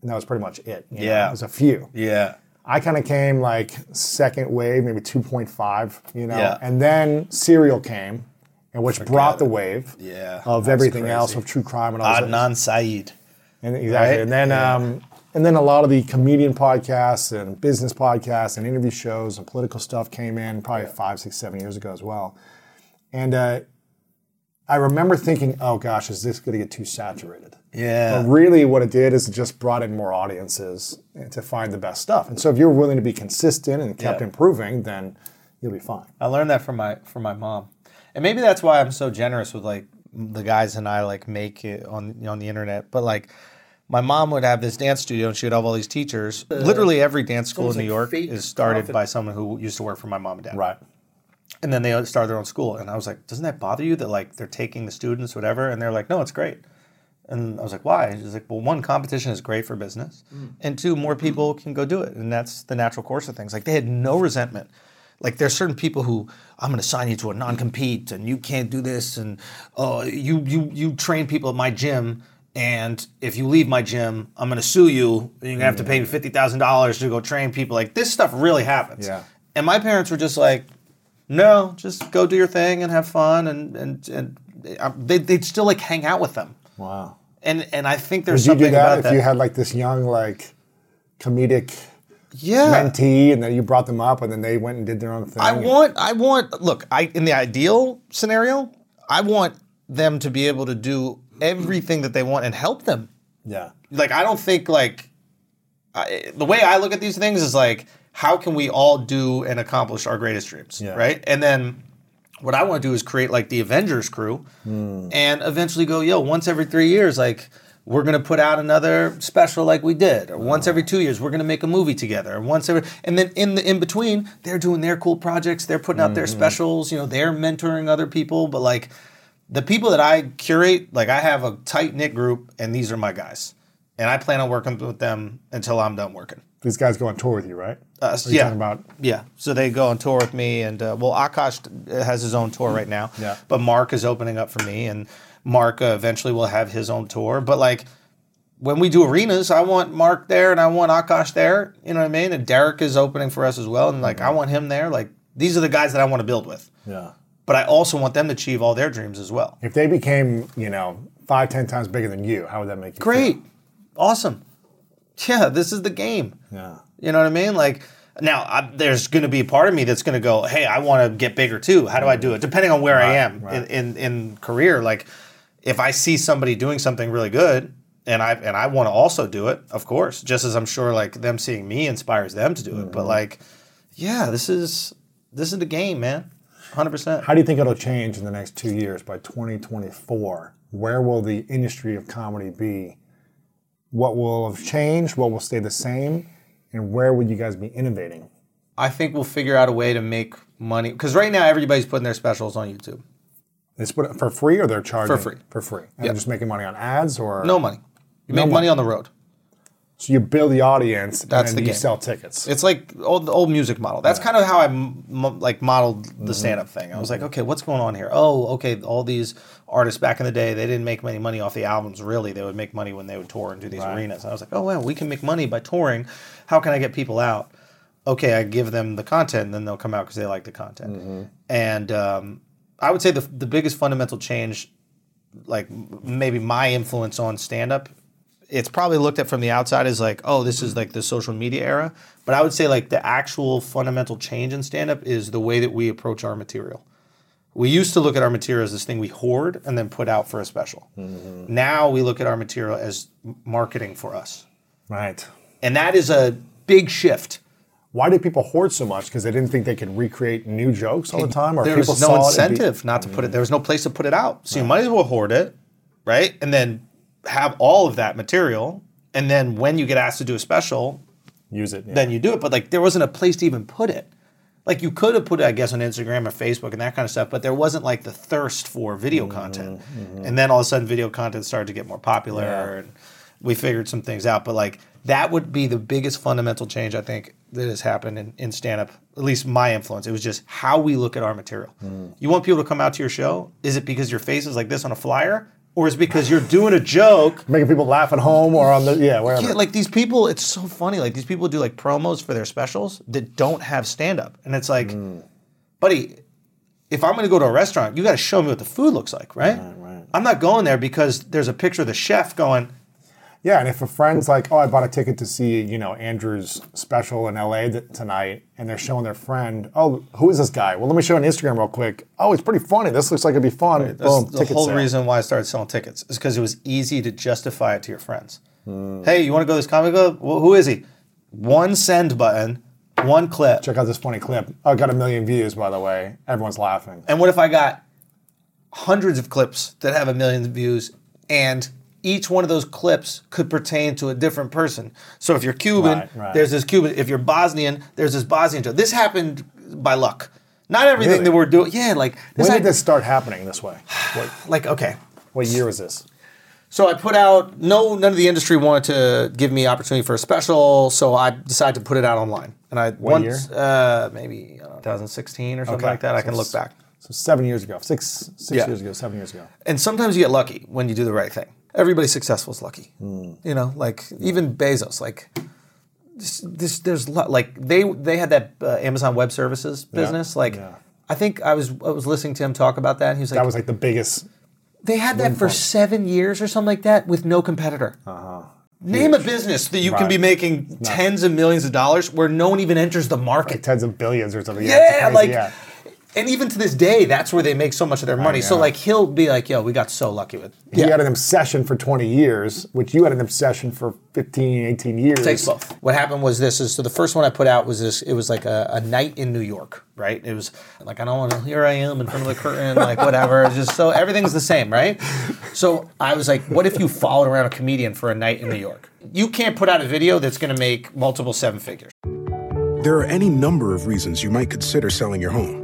and that was pretty much it. you know? Yeah. it was a few. Yeah. I kind of came like second wave, maybe 2.5, you know, Yeah. and then Serial came, and which brought the wave Yeah, of everything else of true crime and all that. Adnan Syed. And exactly, Right? and then Yeah. um, and then a lot of the comedian podcasts and business podcasts and interview shows and political stuff came in probably five, six, seven years ago as well. And uh, I remember thinking, oh gosh, is this going to get too saturated? Yeah. But really, what it did is it just brought in more audiences eh, to find the best stuff. And so, if you're willing to be consistent and kept Yeah. improving, then you'll be fine. I learned that from my from my mom, and maybe that's why I'm so generous with like the guys and I like make it on on the internet. But like, my mom would have this dance studio, and she would have all these teachers. Uh, Literally every dance school in New like York is started confidence. by someone who used to work for my mom and dad. Right. And then they started their own school, and I was like, doesn't that bother you that like they're taking the students, whatever? And they're like, no, it's great. And I was like, why? She's like, well, one, competition is great for business, and two, more people can go do it, and that's the natural course of things. Like they had no resentment. Like there's certain people who I'm going to sign you to a non-compete, and you can't do this, and oh, you you you train people at my gym, and if you leave my gym, I'm going to sue you, and you're going to have to pay me fifty thousand dollars to go train people. Like this stuff really happens. Yeah. And my parents were just like, no, just go do your thing and have fun, and and and uh, they, they'd still like hang out with them. Wow. And and I think there's Would you do that if that. you had like this young, like, comedic yeah. mentee and then you brought them up and then they went and did their own thing? I want I want look, I in the ideal scenario, I want them to be able to do everything that they want and help them. Yeah. Like I don't think like I, the way I look at these things is like how can we all do and accomplish our greatest dreams, Yeah. right? And then what I want to do is create like the Avengers crew Hmm. and eventually go, yo, once every 3 years like we're going to put out another special like we did or once every 2 years we're going to make a movie together or once every and then in the in between they're doing their cool projects, they're putting out their Mm-hmm. specials, you know, they're mentoring other people, but like the people that I curate, like I have a tight knit group, and these are my guys, and I plan on working with them until I'm done working. These guys go on tour with you, right? Uh, you yeah, about yeah. So they go on tour with me, and uh, well, Akaash has his own tour right now. Yeah. But Mark is opening up for me, and Mark uh, eventually will have his own tour. But like when we do arenas, I want Mark there, and I want Akaash there. You know what I mean? And Derek is opening for us as well, and like I want him there. Like these are the guys that I want to build with. Yeah. But I also want them to achieve all their dreams as well. If they became, you know, five, ten times bigger than you, how would that make you Great. Awesome. Yeah, this is the game. Yeah. You know what I mean? Like, now I, there's going to be a part of me that's going to go, hey, I want to get bigger too. How do I do it? Depending on where I am right. in, in, in career. Like, if I see somebody doing something really good and I and I want to also do it, of course, just as I'm sure like them seeing me inspires them to do it. But mm-hmm. like, yeah, this is this is the game, man. 100%. How do you think it'll change in the next two years by 2024? where will the industry of comedy be? What will have changed? What will stay the same? And where would you guys be innovating? I think we'll figure out a way to make money because right now everybody's putting their specials on YouTube. They split it for free or they're charging? For free. For free. And Yep. they're just making money on ads or? No money. You make money on the road. So you build the audience That's and the then you game. sell tickets. It's like old, the old music model. That's kind of how I m- like modeled the mm-hmm. stand-up thing. I was like, mm-hmm. okay, what's going on here? Oh, okay, all these artists back in the day, they didn't make any money off the albums. Really, they would make money when they would tour and do these arenas. And I was like, oh wow, we can make money by touring. How can I get people out? Okay, I give them the content, and then they'll come out because they like the content. Mm-hmm. And um, I would say the the biggest fundamental change, like m- maybe my influence on stand-up it's probably looked at from the outside as like, oh, this is like the social media era. But I would say like the actual fundamental change in stand up is the way that we approach our material. We used to look at our material as this thing we hoard and then put out for a special. Mm-hmm. Now we look at our material as marketing for us. right. And that is a big shift. Why did people hoard so much? Because they didn't think they could recreate new jokes all the time, or There people was no it be- incentive not to put it. There was no place to put it out. So you might as well hoard it, right? And then have all of that material. And then when you get asked to do a special, use it. yeah. then you do it. But like there wasn't a place to even put it. Like you could have put it, I guess, on Instagram or Facebook and that kind of stuff, but there wasn't like the thirst for video Mm-hmm, content. And then all of a sudden, video content started to get more popular, Yeah. and we figured some things out. But like that would be the biggest fundamental change I think that has happened in, in stand up. At least my influence. It was just how we look at our material. Mm. You want people to come out to your show? Is it because your face is like this on a flyer, or is it because you're doing a joke? making people laugh at home or on the yeah wherever. Yeah, like these people, it's so funny. Like these people do like promos for their specials that don't have stand up. And it's like, hmm. buddy, if I'm gonna go to a restaurant, you gotta show me what the food looks like, right? right. I'm not going there because there's a picture of the chef going, Yeah, and if a friend's like, "Oh, I bought a ticket to see you know Andrew's special in L.A. th- tonight," and they're showing their friend, "Oh, who is this guy?" Well, let me show on Instagram real quick. Oh, it's pretty funny. This looks like it'd be fun. that's Boom, the whole sale. reason why I started selling tickets is because it was easy to justify it to your friends. Hmm. Hey, you want to go to this comic club? Well, who is he? One send button, one clip. Check out this funny clip. Oh, it got a million views, by the way. Everyone's laughing. And what if I got hundreds of clips that have a million views and each one of those clips could pertain to a different person. So if you're Cuban, Right, right. there's this Cuban. If you're Bosnian, there's this Bosnian. joke. This happened by luck. Not everything Really? that we're doing. Yeah, like this. When I- did this start happening this way? What, like okay. what year was this? So I put out no none of the industry wanted to give me opportunity for a special, so I decided to put it out online. And I What once uh, maybe uh, 2016 or something Okay. like that. I can look back. So seven years ago, six six Yeah. years ago, seven years ago. And sometimes you get lucky when you do the right thing. Everybody successful is lucky. Hmm. You know, like even Bezos, like this, this there's like they they had that uh, Amazon Web Services business. Like yeah. I think I was I was listening to him talk about that. And he was like, That was like the biggest. they had that for seven years or something like that with no competitor. Uh-huh. Name a business that you can Uh-huh. Be making tens of millions of dollars where no one even enters the market. Like Tens of billions or something. Yeah, Yeah, like, yeah. And even to this day, that's where they make so much of their money. So like he'll be like, "Yo, we got so lucky with." He had an obsession for 20 years, which you had an obsession for 15, 18 years. takes both. What happened was this: is so the first one I put out was this. It was like a, a night in New York, right? It was like I don't want to. Here I am in front of the curtain, like whatever. It's just so everything's the same, right? So I was like, what if you followed around a comedian for a night in New York? You can't put out a video that's going to make multiple seven figures. There are any number of reasons you might consider selling your home.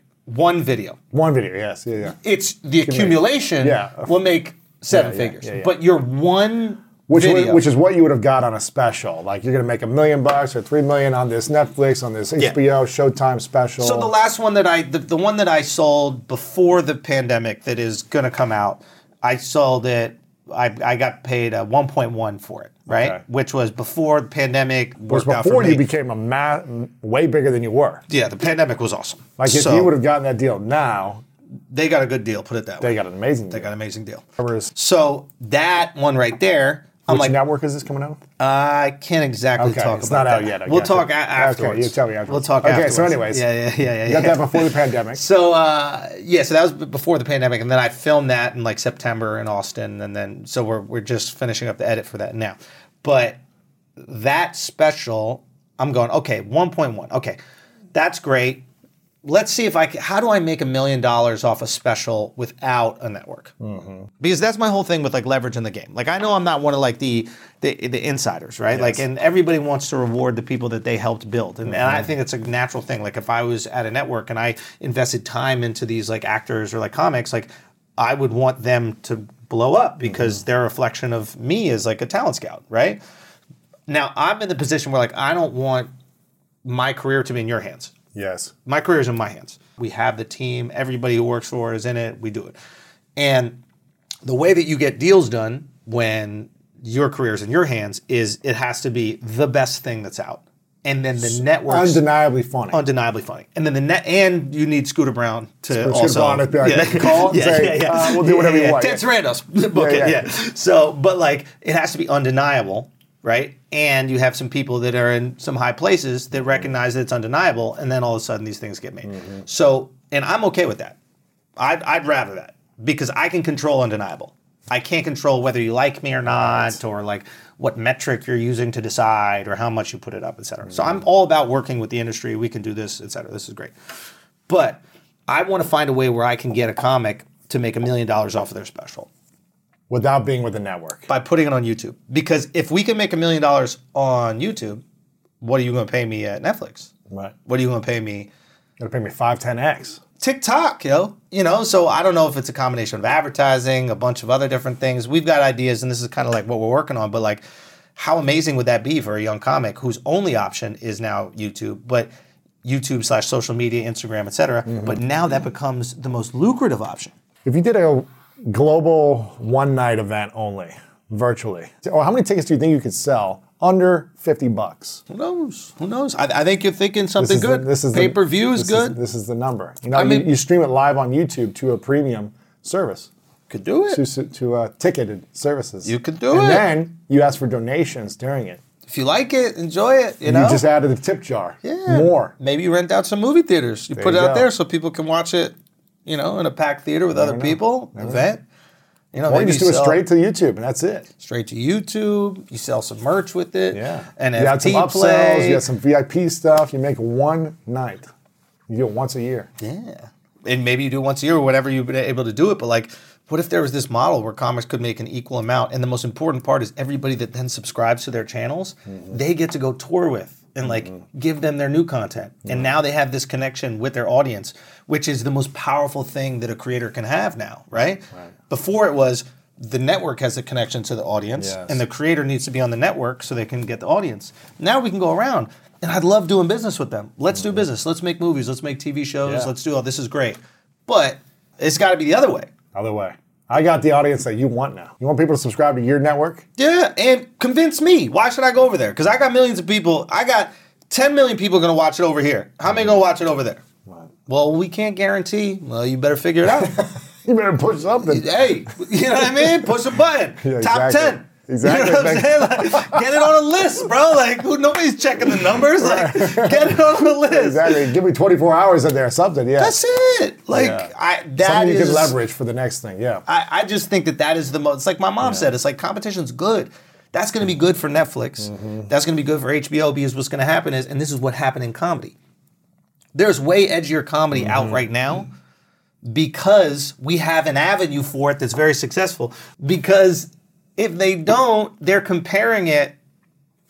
One video. One video, yes. Yeah, yeah. It's the accumulation Yeah. will make seven Yeah, yeah, figures. yeah. But your one Which, Video. which is what you would have got on a special. Like you're going to make a million bucks or three million on this Netflix, on this. HBO, Showtime special. So the last one that I, the, the one that I sold before the pandemic that is going to come out, I sold it. I, I got paid uh, a 1.1 for it, right? Okay. Which was before the pandemic. was Worked out for before you me. became a ma- way bigger than you were. Yeah, the pandemic was awesome. Like if So, you would have gotten that deal now, they got a good deal. Put it that way. they got an amazing They deal. got an amazing deal. So that one right there, I'm like, network is this coming out? I can't exactly Okay, talk it's about not out that. yet, I we'll talk a- Okay, you tell me afterwards. We'll talk Okay, afterwards. so anyways. yeah, yeah, yeah, yeah. You got yeah. that before the pandemic. So uh, yeah, so that was before the pandemic, and then I filmed that in like September in Austin, and then so we're we're just finishing up the edit for that now. But that special, I'm going okay, 1.1. Okay, that's great. Let's see if I can, how do I make a million dollars off a special without a network? Mm-hmm. Because that's my whole thing with like leverage in the game. Like I know I'm not one of like the the, the insiders, right? Like and everybody wants to reward the people that they helped build, and, and I mm-hmm. think it's a natural thing. Like if I was at a network and I invested time into these like actors or like comics, like I would want them to blow up because mm-hmm. they're a reflection of me as like a talent scout, right? Now I'm in the position where like I don't want my career to be in your hands Yes. my career is in my hands. We have the team. Everybody who works for us is in it. We do it. And the way that you get deals done when your career is in your hands is it has to be the best thing that's out. And then the network Undeniably funny. undeniably funny. And then the net and you need Scooter Braun to Scooter also to be like, a call and say, uh, we'll do whatever you want. Ted Sarandos, book Yeah, it. yeah. Yeah. So, but like it has to be undeniable, right? And you have some people that are in some high places that recognize that it's undeniable, and then all of a sudden these things get made. Mm-hmm. So, and I'm okay with that. I'd, I'd rather that because I can control undeniable. I can't control whether you like me or not, or like what metric you're using to decide, or how much you put it up, et cetera. So Mm-hmm. I'm all about working with the industry. We can do this, et cetera. This is great. But I want to find a way where I can get a comic to make a million dollars off of their special Without being with the network. by putting it on YouTube. Because if we can make a million dollars on YouTube, what are you going to pay me at Netflix? Right. What are you going to pay me You're going to pay me 5, 10x. TikTok, yo. You know, so I don't know if it's a combination of advertising, a bunch of other different things. We've got ideas, and this is kind of like what we're working on. But like, how amazing would that be for a young comic whose only option is now YouTube, but YouTube slash social media, Instagram, et cetera. Mm-hmm. But now that becomes the most lucrative option. If you did a global one night event only, virtually, or how many tickets do you think you could sell under 50 bucks? Who knows? Who knows? I, I think you're thinking something the- good. this is the- Pay per view is this good. this is the number. You know, I mean- you, you stream it live on YouTube to a premium service, could do it. to, to uh, ticketed services. You could do and it. And then you ask for donations during it. If you like it, enjoy it. You know, You just added the tip jar. Yeah. More. Maybe you rent out some movie theaters. You put you it out go. there so people can watch it. You know, in a packed theater with other know. people. Event. You know, Or you just do it straight to YouTube, and that's it. straight to YouTube. You sell some merch with it. Yeah. And you add some upsells, play. you got some VIP stuff. You make one night. You do it once a year. Yeah. And maybe you do it once a year or whatever you've been able to do it. But like, what if there was this model where comics could make an equal amount? And the most important part is everybody that then subscribes to their channels, mm-hmm. they get to go tour with and like mm-hmm. give them their new content. And mm-hmm. now they have this connection with their audience, which is the most powerful thing that a creator can have now, right? Before it was the network has a connection to the audience Yes. and the creator needs to be on the network so they can get the audience. Now we can go around and I'd love doing business with them. Let's do mm-hmm. business. Let's make movies. Let's make TV shows. Yeah. Let's do all this is great. But it's got to be the other way. Other way. I got the audience that you want now. You want people to subscribe to your network? Yeah, and convince me. Why should I go over there? Because I got millions of people. I got 10 million people going to watch it over here. How many going to watch it over there? Well, we can't guarantee. Well, you better figure it out. You better push something. hey, you know what I mean? Push a button. Yeah, Top exactly. 10. Exactly. You know what I'm saying? Like, get it on a list, bro. Like, who, nobody's checking the numbers. Like, get it on the list. Exactly. Give me 24 hours in there, something. Yeah. That's it. Like, Yeah. I, that something you is- can leverage for the next thing. Yeah. I, I just think that that is the most. It's like my mom said. It's like competition's good. That's going to be good for Netflix. Mm-hmm. That's going to be good for HBO because what's going to happen is, and this is what happened in comedy. There's way edgier comedy Mm-hmm. out right now because we have an avenue for it that's very successful. Because if they don't, they're comparing it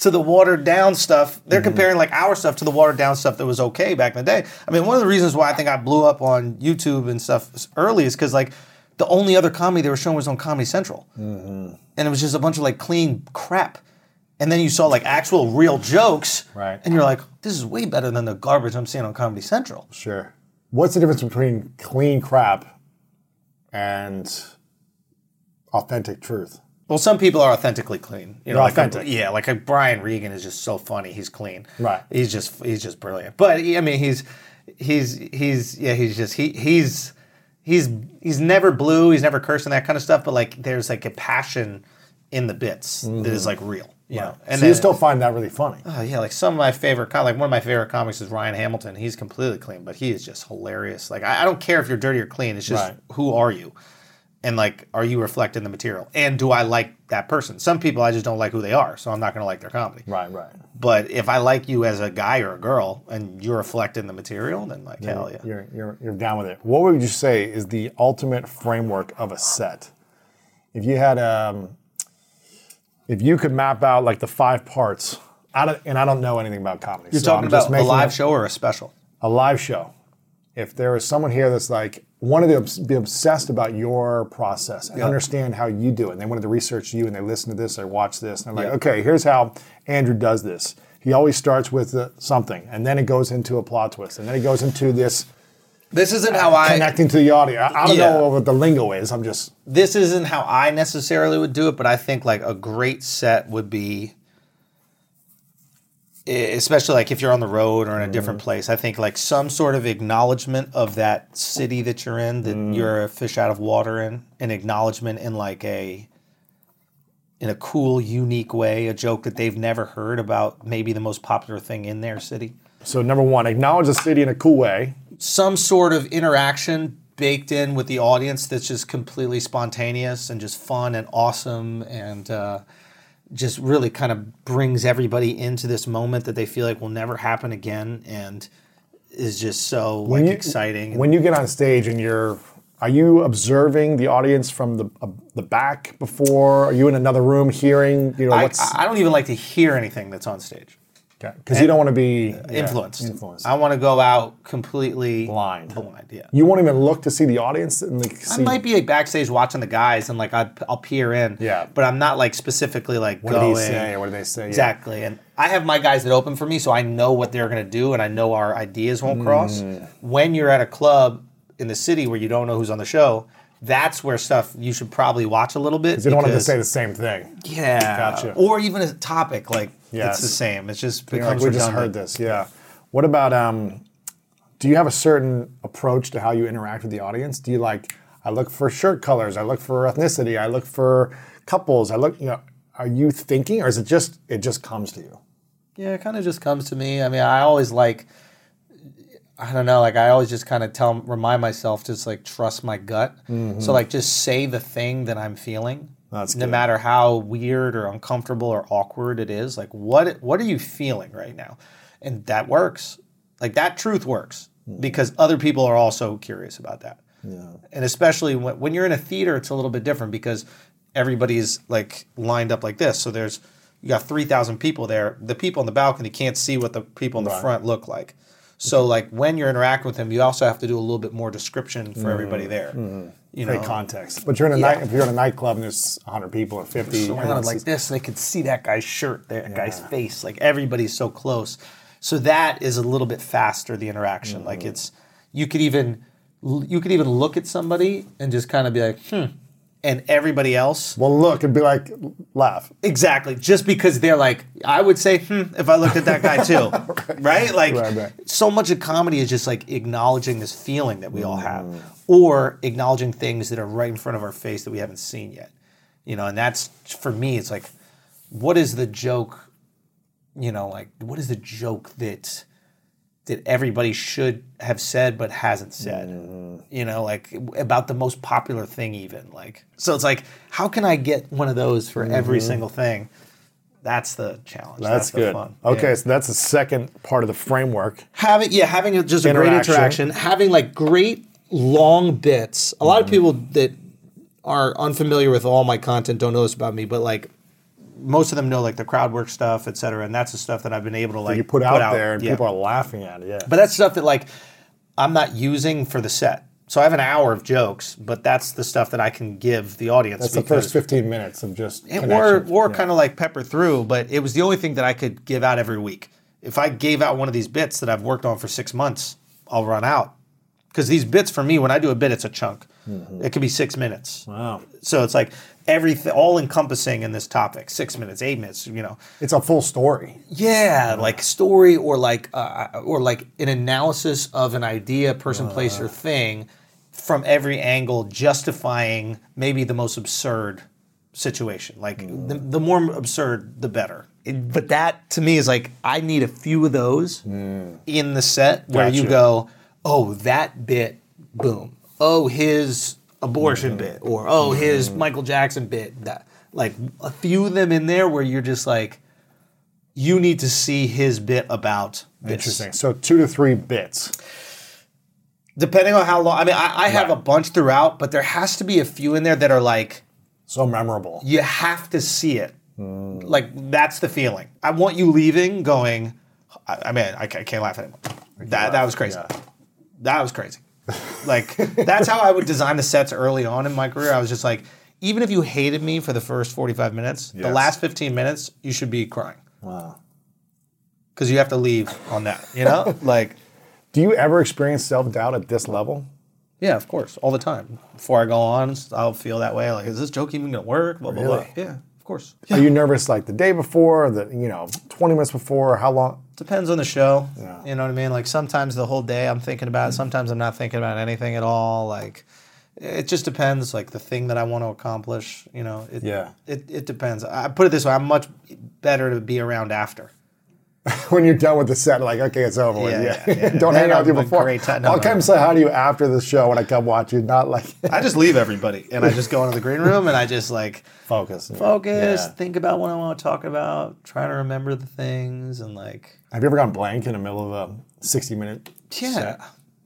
to the watered down stuff. They're mm-hmm. comparing like our stuff to the watered down stuff that was okay back in the day. I mean, one of the reasons why I think I blew up on YouTube and stuff early is because like the only other comedy they were showing was on Comedy Central, mm-hmm. and it was just a bunch of like clean crap. And then you saw like actual real jokes, Right. And you're like, this is way better than the garbage I'm seeing on Comedy Central. Sure. What's the difference between clean crap and authentic truth? Well, some people are authentically clean. You know, They're like authentic. yeah, like a Brian Regan is just so funny. He's clean. Right. He's just he's just brilliant. But I mean, he's he's he's yeah, he's just he he's he's he's never blue. He's never cursing that kind of stuff. But like, there's like a passion in the bits that is mm-hmm. like real. You know, And so you still find that really funny. Oh yeah, like some of my favorite, com- like one of my favorite comics is Ryan Hamilton. He's completely clean, but he is just hilarious. Like I, I don't care if you're dirty or clean. It's just Right. who are you, and like are you reflecting the material, and do I like that person? Some people I just don't like who they are, so I'm not going to like their comedy. Right, right. But if I like you as a guy or a girl, and you're reflecting the material, then like hell yeah. You're, you're, you're down with it. What would you say is the ultimate framework of a set? If you had, um, if you could map out like the five parts, I don't, and I don't know anything about comedy. You're so talking I'm just about a live show or a special? a live show. If there is someone here that's like wanted to be obsessed about your process and understand how you do it, and they wanted to research you and they listen to this or watch this, and they're like, okay, here's how Andrew does this. He always starts with uh, something, and then it goes into a plot twist, and then it goes into this This isn't how I connecting to the audio. I, I don't Yeah. know what the lingo is. I'm just this isn't how I necessarily would do it, but I think like a great set would be, especially like if you're on the road or in a different place. I think like some sort of acknowledgement of that city that you're in, that you're a fish out of water in, an acknowledgement in like a in a cool, unique way, a joke that they've never heard about maybe the most popular thing in their city. so number one, acknowledge the city in a cool way. some sort of interaction baked in with the audience that's just completely spontaneous and just fun and awesome and uh, just really kind of brings everybody into this moment that they feel like will never happen again and is just so like you- exciting. When you get on stage and you're, are you observing the audience from the uh, the back before? Are you in another room hearing? You know I, what's I don't even like to hear anything that's on stage. Because you don't want to be yeah, influenced. Influenced. I want to go out completely Blind. Blind, yeah. you won't even look to see the audience and like see I might be like backstage watching the guys and like I'd, I'll peer in. Yeah. But I'm not like specifically like what going. did he say what did they say? Yeah. Exactly. And I have my guys that open for me, so I know what they're going to do and I know our ideas won't cross. Mm. When you're at a club in the city where you don't know who's on the show, that's where stuff you should probably watch a little bit. You don't want them to say the same thing. Yeah. Gotcha. Or even a topic, like Yes. it's the same. It's just becomes like, we just heard this. Yeah. What about um? Do you have a certain approach to how you interact with the audience? Do you like? I look for shirt colors. I look for ethnicity. I look for couples. I look. You know, are you thinking, or is it just it just comes to you? Yeah, it kind of just comes to me. I mean, I always like, I don't know, like I always just kind of tell, remind myself, just like trust my gut. So like, just say the thing that I'm feeling. Mm-hmm. That's no good. matter how weird or uncomfortable or awkward it is. Like, what what are you feeling right now? And that works. Like that truth works Mm-hmm. because other people are also curious about that. Yeah. And especially when, when you're in a theater, it's a little bit different because everybody's like lined up like this. So there's you got three thousand people there. The people on the balcony can't see what the people in the front look like. So like when you're interacting with them, you also have to do a little bit more description for everybody there. You know, Great context. But you're in a Yeah. night. If you're in a nightclub and there's 100 people or 50, surrounded everyone's like just- this, they could see that guy's shirt, that guy's face. Like everybody's so close. So that is a little bit faster the interaction. Mm-hmm. Like it's you could even you could even look at somebody and just kind of be like, hmm. And everybody else, will look, it'd be like laugh. exactly, just because they're like, I would say, hmm, if I looked at that guy too, right. Like, Right, right. so much of comedy is just like acknowledging this feeling that we all have, Mm. or acknowledging things that are right in front of our face that we haven't seen yet. You know, and that's for me. It's like, what is the joke? You know, like what is the joke that that everybody should have said but hasn't said? Mm-hmm. You know, like about the most popular thing, even like. So it's like, how can I get one of those for every single thing? That's the challenge. Mm-hmm. That's, the good. fun. Okay, Yeah so that's the second part of the framework. having yeah having a, just a great Interaction. interaction having like great long bits a lot of people that are unfamiliar with all my content don't know this about me but like most of them know like the crowd work stuff et cetera and that's the stuff that i've been able to like you put out, there and yeah. people are laughing at it. Yeah. but that's stuff that like i'm not using for the set So I have an hour of jokes, but that's the stuff that I can give the audience. That's the first 15 minutes of just connection. or or Yeah. kind of like pepper through, but it was the only thing that I could give out every week. If I gave out one of these bits that I've worked on for six months, I'll run out. Because these bits for me, when I do a bit, it's a chunk. Mm-hmm. It could be six minutes. Wow. So it's like everything, all encompassing in this topic. Six minutes, eight minutes. You know. It's a full story. Yeah, like story or like uh, or like an analysis of an idea, person, uh. place, or thing from every angle, justifying maybe the most absurd situation. Like mm. the, the more absurd, the better. It- but that to me is like I need a few of those mm. in the set where you go, oh, that bit, boom. Oh, his abortion bit, or oh, his Michael Jackson bit. That like a few of them in there where you're just like you need to see his bit about this. Interesting. So two to three bits. Depending on how long, I mean, I, I have a bunch throughout, but there has to be a few in there that are like So memorable. you have to see it. Hmm. Like that's the feeling. I want you leaving, going. I, I mean, I, ca- I can't laugh anymore. That that was crazy. That was crazy. Like that's how I would design the sets early on in my career. I was just like, even if you hated me for the first forty-five minutes, the last fifteen minutes you should be crying Wow. because you have to leave on that. You know, like. Do you ever experience self doubt at this level? Yeah, of course, all the time. Before I go on, I'll feel that way. Like, is this joke even gonna work? Blah blah Really? blah. Yeah, course. Are you nervous like the day before, the you know, 20 minutes before, how long? Depends on the show. Yeah. You know what I mean? Like sometimes the whole day I'm thinking about it. Sometimes I'm not thinking about anything at all. Like it just depends. Like the thing that I want to accomplish. You know. It, Yeah. It it depends. I put it this way: I'm much better to be around after. When you're done with the set, like, okay, it's over with. Yeah, Yeah. yeah, yeah. Don't Then hang out with you before. great time. No, I'll come no. say hi to you after the show when I come watch you, not like I just leave everybody and I just go into the green room and I just like focus. focus, Yeah. think about what I want to talk about, try to remember the things, and like Have you ever gone blank in the middle of a 60 minute yeah, set?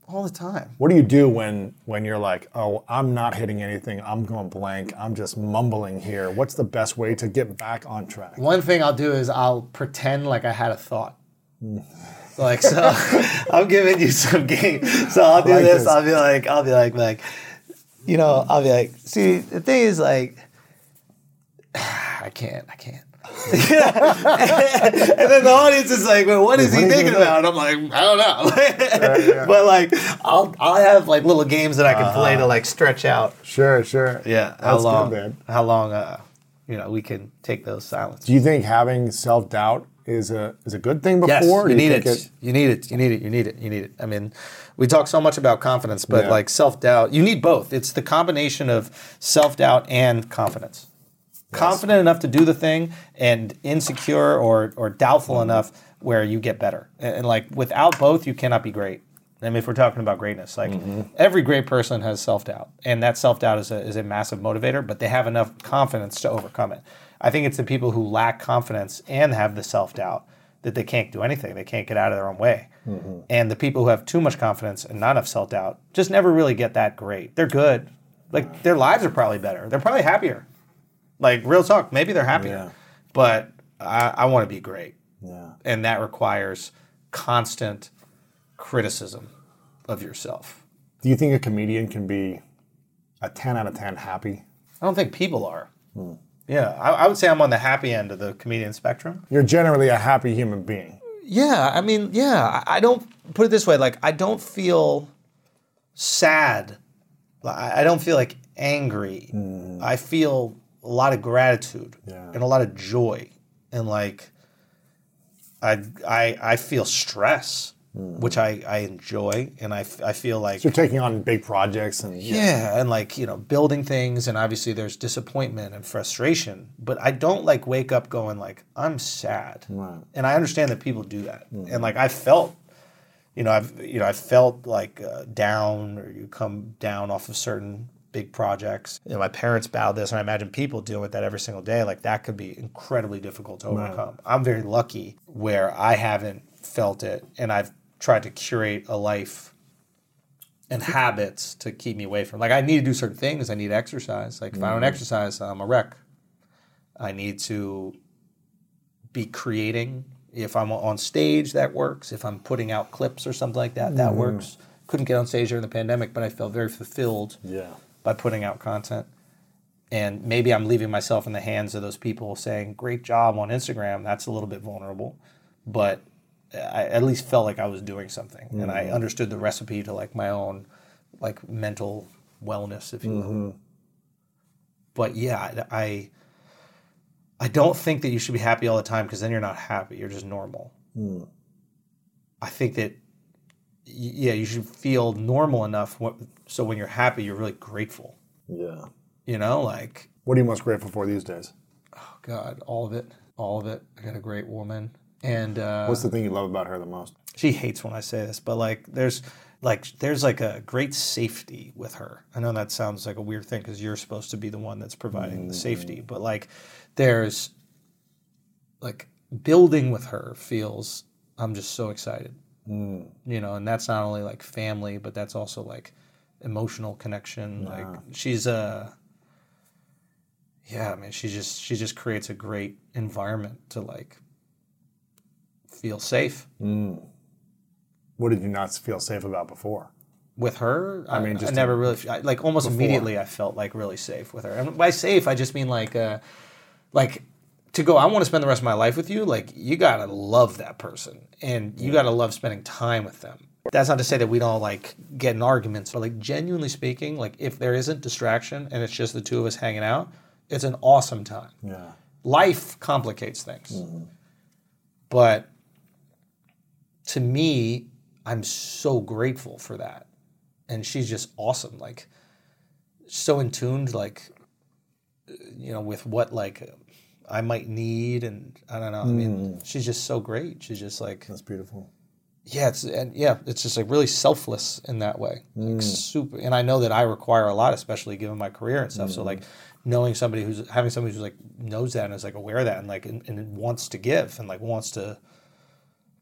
All the time. What do you do when when you're like, oh, I'm not hitting anything, I'm going blank, I'm just mumbling here? What's the best way to get back on track? One thing I'll do is I'll pretend like I had a thought. Hmm. Like so, I'm giving you some game. So I'll do like this. this. I'll be like, I'll be like, like, you know, I'll be like, see, the thing is like, I can't, I can't. and then the audience is like, well, what is he he thinking about? And I'm like, I don't know. but like, I'll I'll have like little games that I can play to like stretch out. Sure, sure. Yeah, how That's long? good, man. How long? Uh, you know, we can take those silence. Do you think having self doubt is a is a good thing before? Yes, or do you need it. You need it. You need it. You need it. You need it. I mean, we talk so much about confidence, but Yeah. like self doubt, you need both. It's the combination of self doubt and confidence. Confident enough to do the thing, and insecure or or doubtful Mm-hmm. enough where you get better. And, and, like without both, you cannot be great. I mean, if we're talking about greatness, like Mm-hmm. every great person has self doubt, and that self doubt is a, is a massive motivator. But they have enough confidence to overcome it. I think it's the people who lack confidence and have the self doubt that they can't do anything. They can't get out of their own way. And the people who have too much confidence and not enough self doubt just never really get that great. They're good. Like their lives are probably better. They're probably happier. Like real talk, maybe they're happier. Yeah. But I, I want to be great. Yeah. And that requires constant criticism of yourself. Do you think a comedian can be a 10 out of 10 happy? I don't think people are. Hmm. Yeah, I, I would say I'm on the happy end of the comedian spectrum. You're generally a happy human being. Yeah, I mean, yeah, I, I don't put it this way. Like, I don't feel sad. I, I don't feel like angry. Hmm. I feel a lot of gratitude Yeah. and a lot of joy, and like, I I I feel stress, which I I enjoy, and I, I feel like You're taking on big projects and yeah, and like you know, building things, and obviously there's disappointment and frustration. But I don't like wake up going like I'm sad, and I understand that people do that, and like I felt, you know, I've you know I felt like uh, down, or you come down off of certain big projects. You know, my parents bowed this, and I imagine people deal with that every single day. Like that could be incredibly difficult to overcome. I'm very lucky where I haven't felt it, and I've tried to curate a life and habits to keep me away from. Like I need to do certain things. I need exercise. Like if I don't mm-hmm. exercise, I'm a wreck. I need to be creating. If I'm on stage, that works. If I'm putting out clips or something like that, that mm-hmm. works. couldn't get on stage during the pandemic, but I felt very fulfilled Yeah. By putting out content. And maybe I'm leaving myself in the hands of those people saying, great job on Instagram. That's a little bit vulnerable. But I at least felt like I was doing something. And I mm-hmm. understood the recipe to like my own like mental wellness, if you will. Mm-hmm. But yeah, I I don't think that you should be happy all the time because then you're not happy. You're just normal. Hmm. I think that yeah, you should feel normal enough wh- so when you're happy, you're really grateful. Yeah. You know, like What are you most grateful for these days? oh God, all of it, all of it. I got a great woman, and uh, What's the thing you love about her the most? she hates when I say this, but like there's like there's like a great safety with her. I know that sounds like a weird thing because you're supposed to be the one that's providing the safety, but like there's like building with her feels I'm just so excited. Mm. You know, and that's not only like family, but that's also like emotional connection. Like she's a yeah, I mean, she just she just creates a great environment to like feel safe. Mm. What did you not feel safe about before? with her. I mean, I never really I, like almost immediately. I felt like really safe with her. And by safe, I just mean like, uh, like to go. I want to spend the rest of my life with you. Like you gotta love that person, and you gotta love spending time with them. That's not to say that we don't like get in arguments, but like genuinely speaking, like if there isn't distraction and it's just the two of us hanging out, it's an awesome time. Yeah. Life complicates things, mm-hmm. but to me, I'm so grateful for that. And she's just awesome. Like, so in tuned, like, you know, with what, like, I might need. And I don't know. I mean, hmm. she's just so great. She's just like, That's beautiful. yeah, it's, and yeah, it's just like really selfless in that way. Like, hmm. super. And I know that I require a lot, especially given my career and stuff. So, hmm. like, knowing somebody who's having somebody who's like knows that and is like aware of that and like, and, and wants to give and like wants to,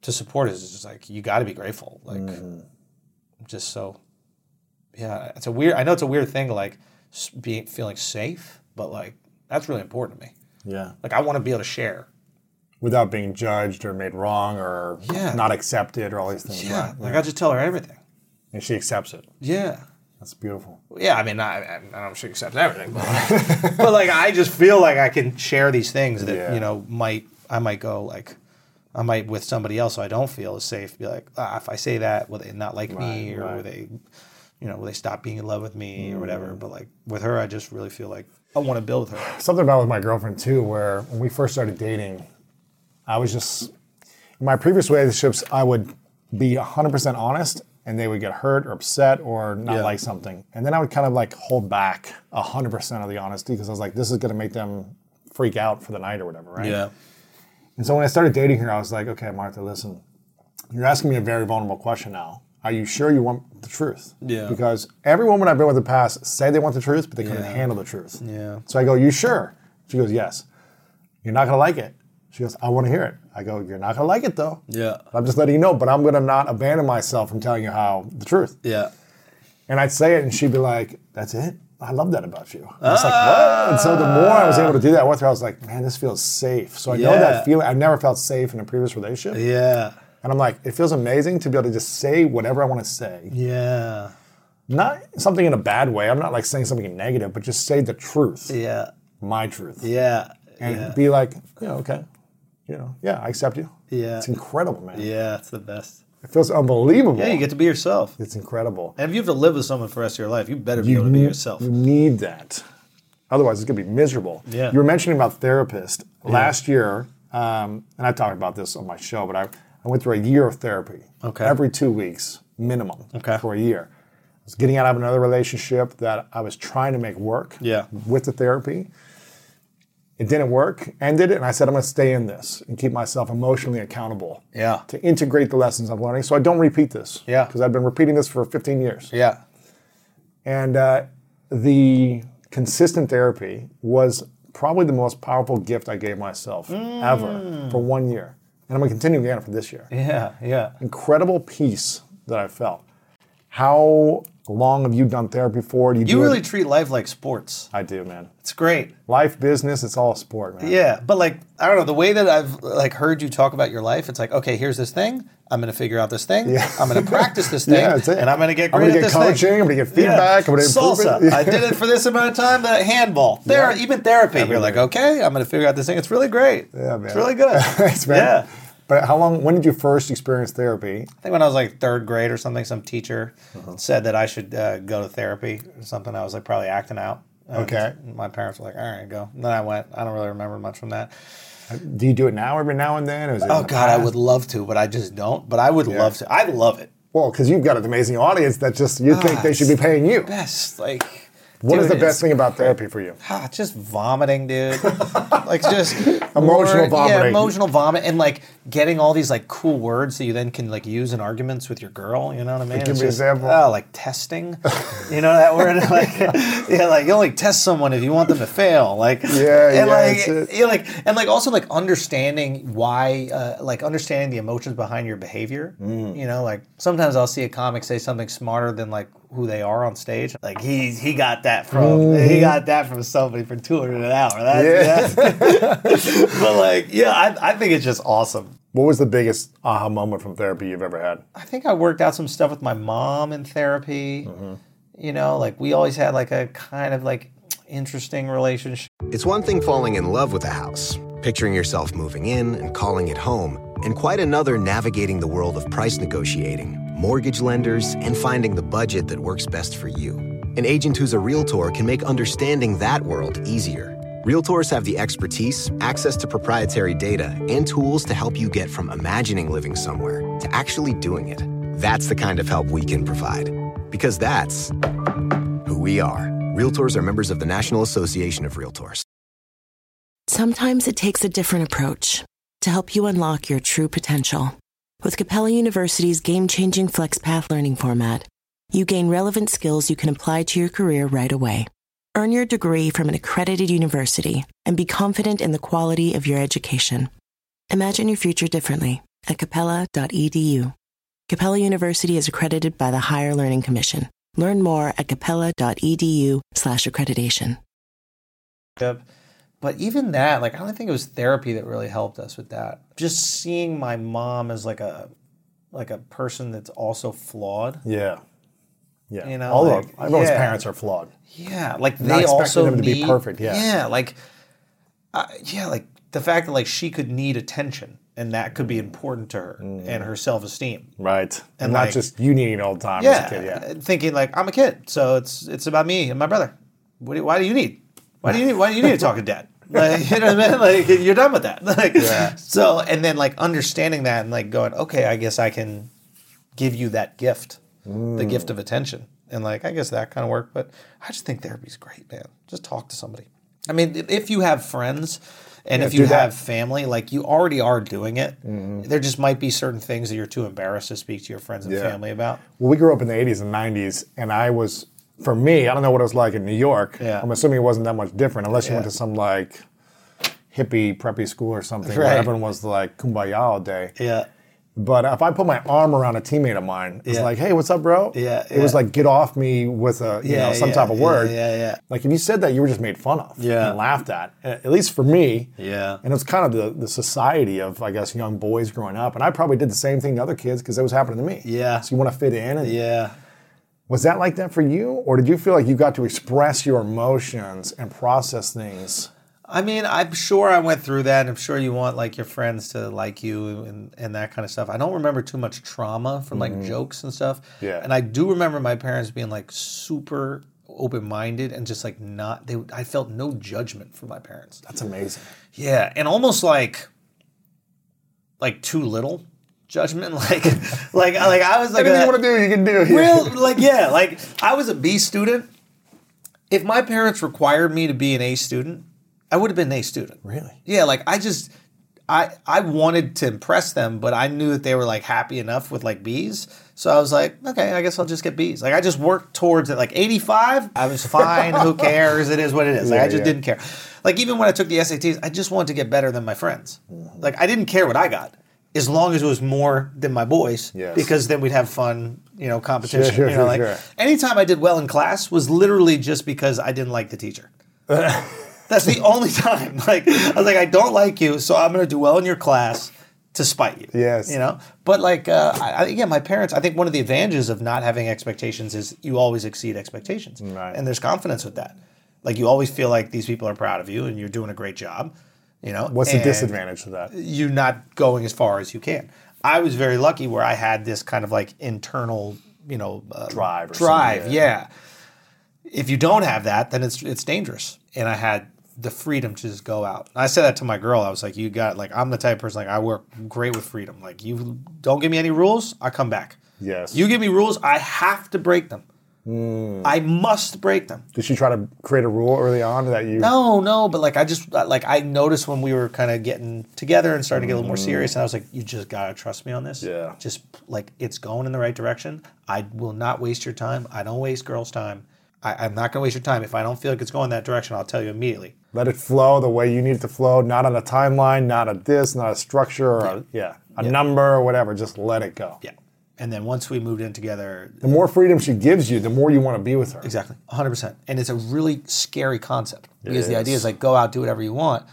to support is just like you got to be grateful. Like, just so, yeah. It's a weird. I know it's a weird thing, like being feeling safe, but like that's really important to me. Yeah. Like I want to be able to share. Without being judged or made wrong or Yeah. not accepted or all these things. Yeah. Right. Like I just tell her everything. And she accepts it. Yeah. That's beautiful. Yeah. I mean, I, I, I don't know if she accepts everything, but like, but like I just feel like I can share these things that Yeah. you know might I might go like. I might with somebody else, so I don't feel as safe. Be like, ah, if I say that, will they not like me, or right. will they, you know, will they stop being in love with me, or Mm. whatever? But like with her, I just really feel like I want to build with her. something about with my girlfriend too, where when we first started dating, I was just in my previous relationships, I would be 100% honest and they would get hurt or upset or not Yeah. like something. And then I would kind of like hold back 100% of the honesty because I was like, this is going to make them freak out for the night or whatever, right? Yeah. And so when I started dating her, I was like, okay, Martha, listen, you're asking me a very vulnerable question now. Are you sure you want the truth? Yeah. Because every woman I've been with in the past said they want the truth, but they couldn't Yeah. handle the truth. Yeah. So I go, you sure? She goes, yes. You're not gonna like it. She goes, I want to hear it. I go, you're not gonna like it though. Yeah. I'm just letting you know, but I'm gonna not abandon myself from telling you how the truth. Yeah. And I'd say it, and she'd be like, "That's it. I love that about you." And I was like, "What?" And so the more I was able to do that with her, I was like, "Man, this feels safe." So I know that feeling. I've never felt safe in a previous relationship, Yeah. And I'm like, it feels amazing to be able to just say whatever I want to say, Yeah. not something in a bad way. I'm not like saying something negative, but just say the truth, Yeah. my truth, Yeah. and yeah. be like, you know, okay, you know, yeah, I accept you. Yeah. It's incredible, man. Yeah, it's the best. It feels unbelievable. Yeah, you get to be yourself. it's incredible. And if you have to live with someone for the rest of your life, you better be able to be need- yourself. You need that. Otherwise, it's going to be miserable. Yeah. You were mentioning about therapist. Last year, um, and I talked about this on my show, but I, I went through a year of therapy. Okay. Every two weeks, minimum. Okay. For a year. I was getting out of another relationship that I was trying to make work. Yeah. With the therapy. It didn't work, ended, it, and I said, I'm going to stay in this and keep myself emotionally accountable. Yeah. To integrate the lessons I'm learning so I don't repeat this. Yeah. Because I've been repeating this for 15 years. Yeah. And uh, the consistent therapy was probably the most powerful gift I gave myself ever for one year. And I'm going to continue again for this year. Yeah. Yeah. Incredible peace that I felt. How long have you done therapy for? Do you, You do really It? treat life like sports. I do, man. It's great. Life, business, it's all sport, man. Yeah, but like I don't know the way that I've like heard you talk about your life. It's like okay, here's this thing. I'm going to figure out this thing. Yeah. I'm going to practice this thing, Yeah, that's it. and I'm going to get I'm great gonna at get this coaching, thing. I'm gonna get feedback, I'm gonna improve it. Salsa. Yeah. I did it for this amount of time. The handball, there, even therapy. You're like, okay, I'm going to figure out this thing. It's really great. Yeah, man. It's really good. Thanks, man. Yeah. But how long? When did you first experience therapy? I think when I was like third grade or something, some teacher Uh-huh. said that I should uh, go to therapy or something. I was like probably acting out. Okay. My parents were like, all right, go. And then I went. I don't really remember much from that. Do you do it now every now and then? Or is it Oh God, I would love to, but I just don't. But I would love to. I love it. Well, because you've got an amazing audience that just you think Ah, they should be paying you. Best like. What is dude, the best thing about therapy for you? Ah, just vomiting, dude. like just Emotional word- vomiting. Yeah, emotional vomit, and like getting all these like cool words that you then can like use in arguments with your girl. You know what I mean? give It's me an just- example. Oh, like testing. you know that word? like, yeah, like you only test someone if you want them to fail. Like, Yeah, and yeah, like, yeah, like, and like also like understanding why, uh, like understanding the emotions behind your behavior. Mm. You know, like sometimes I'll see a comic say something smarter than like who they are on stage. Like he he got that from he got that from somebody for two hundred an hour. That, Yeah. but like, yeah, I, I think it's just awesome. What was the biggest aha moment from therapy you've ever had? I think I worked out some stuff with my mom in therapy. Mm-hmm. You know, like we always had like a kind of like interesting relationship. It's one thing falling in love with a house, picturing yourself moving in and calling it home, and quite another navigating the world of price negotiating, mortgage lenders, and finding the budget that works best for you. An agent who's a realtor can make understanding that world easier. Realtors have the expertise, access to proprietary data, and tools to help you get from imagining living somewhere to actually doing it. That's the kind of help we can provide. Because that's who we are. Realtors are members of the National Association of Realtors. Sometimes it takes a different approach to help you unlock your true potential. With Capella University's game changing FlexPath learning format, you gain relevant skills you can apply to your career right away. Earn your degree from an accredited university and be confident in the quality of your education. Imagine your future differently at capella.edu. Capella University is accredited by the Higher Learning Commission. Learn more at capella.edu/slash accreditation. But even that, like I don't think it was therapy that really helped us with that. Just seeing my mom as like a like a person that's also flawed. Yeah. Yeah. You know, All like, of everyone's yeah. parents are flawed. Yeah, like Not they expecting also them to be perfect, yeah. yeah, like, uh, yeah, like the fact that like she could need attention and that could be important to her and her self esteem. Right. And, not like- just you needing all the time Yeah, as a kid. Yeah. thinking like I'm a kid, so it's it's about me and my brother. What do, why do you need? Why do you need? Why do you need to talk to dad? Like, you know what I mean? Like you're done with that. Like, So and then like understanding that and like going, okay, I guess I can give you that gift, the gift mm. of attention, and like I guess that kind of worked. But I just think therapy's great, man. Just talk to somebody. I mean, if- if you have friends. And if do you that. have family, like you already are doing it, mm-hmm. there just might be certain things that you're too embarrassed to speak to your friends and Yeah. family about. Well, we grew up in the 80s and 90s, and I was, for me, I don't know what it was like in New York. Yeah. I'm assuming it wasn't that much different, unless you went to some like hippie preppy school or something where Right. everyone was like kumbaya all day. Yeah. But if I put my arm around a teammate of mine, it's Yeah. like, hey, what's up, bro? Yeah, It was yeah. like, get off me with a, you Yeah, know, some yeah, type of word. yeah, yeah, yeah. Like if you said that, you were just made fun of. Yeah. And laughed at. At least for me. Yeah. And it was kind of the, the society of, I guess, young boys growing up. And I probably did the same thing to other kids because it was happening to me. Yeah. So you want to fit in. And Yeah. was that like that for you? Or did you feel like you got to express your emotions and process things? I mean, I'm sure I went through that. I'm sure you want like your friends to like you and, and that kind of stuff. I don't remember too much trauma from like mm-hmm. jokes and stuff. Yeah. And I do remember my parents being like super open minded and just like not they I felt no judgment from my parents. That's amazing. Yeah, and almost like like too little judgment. Like like like I was like Anything a- you want to do, you can do. real like yeah like i was a b student if my parents required me to be an a student i would have been an a student Really? yeah like i just i i wanted to impress them but i knew that they were like happy enough with like b's so i was like okay i guess i'll just get b's like i just worked towards it like 85 i was fine who cares it is what it is like i just yeah. didn't care like even when i took the sats i just wanted to get better than my friends like i didn't care what i got as long as it was more than my boys, Yes. because then we'd have fun, you know, competition. Sure, sure, you know, sure, like sure. anytime I did well in class was literally just because I didn't like the teacher. That's the only time. Like I was like, I don't like you, so I'm going to do well in your class to spite you. Yes. you know. But like, uh, I, yeah, my parents. I think one of the advantages of not having expectations is you always exceed expectations, Right. and there's confidence with that. Like you always feel like these people are proud of you and you're doing a great job. You know. What's the disadvantage of that? You not going as far as you can. I was very lucky where I had this kind of like internal, you know, uh, Drive or drive. something, yeah. If you don't have that, then it's it's dangerous. And I had the freedom to just go out. I said that to my girl. I was like, "You got like I'm the type of person like I work great with freedom. Like you don't give me any rules, I come back. Yes. You give me rules, I have to break them. Hmm. I must break them. Did she try to create a rule early on that you? No, no, but like I just uh, like I noticed when we were kind of getting together and starting to get a little more serious, and I was like, "You just gotta trust me on this. Yeah. just like it's going in the right direction. I will not waste your time. I don't waste girls' time. I, I'm not gonna waste your time. If I don't feel like it's going that direction, I'll tell you immediately. Let it flow the way you need it to flow, not on a timeline, not a this, not a structure, or a, yeah, a number or whatever. Just let it go. Yeah. And then once we moved in together, The more freedom she gives you, the more you want to be with her. Exactly, 100%. And it's a really scary concept because the idea is like go out, do whatever you want.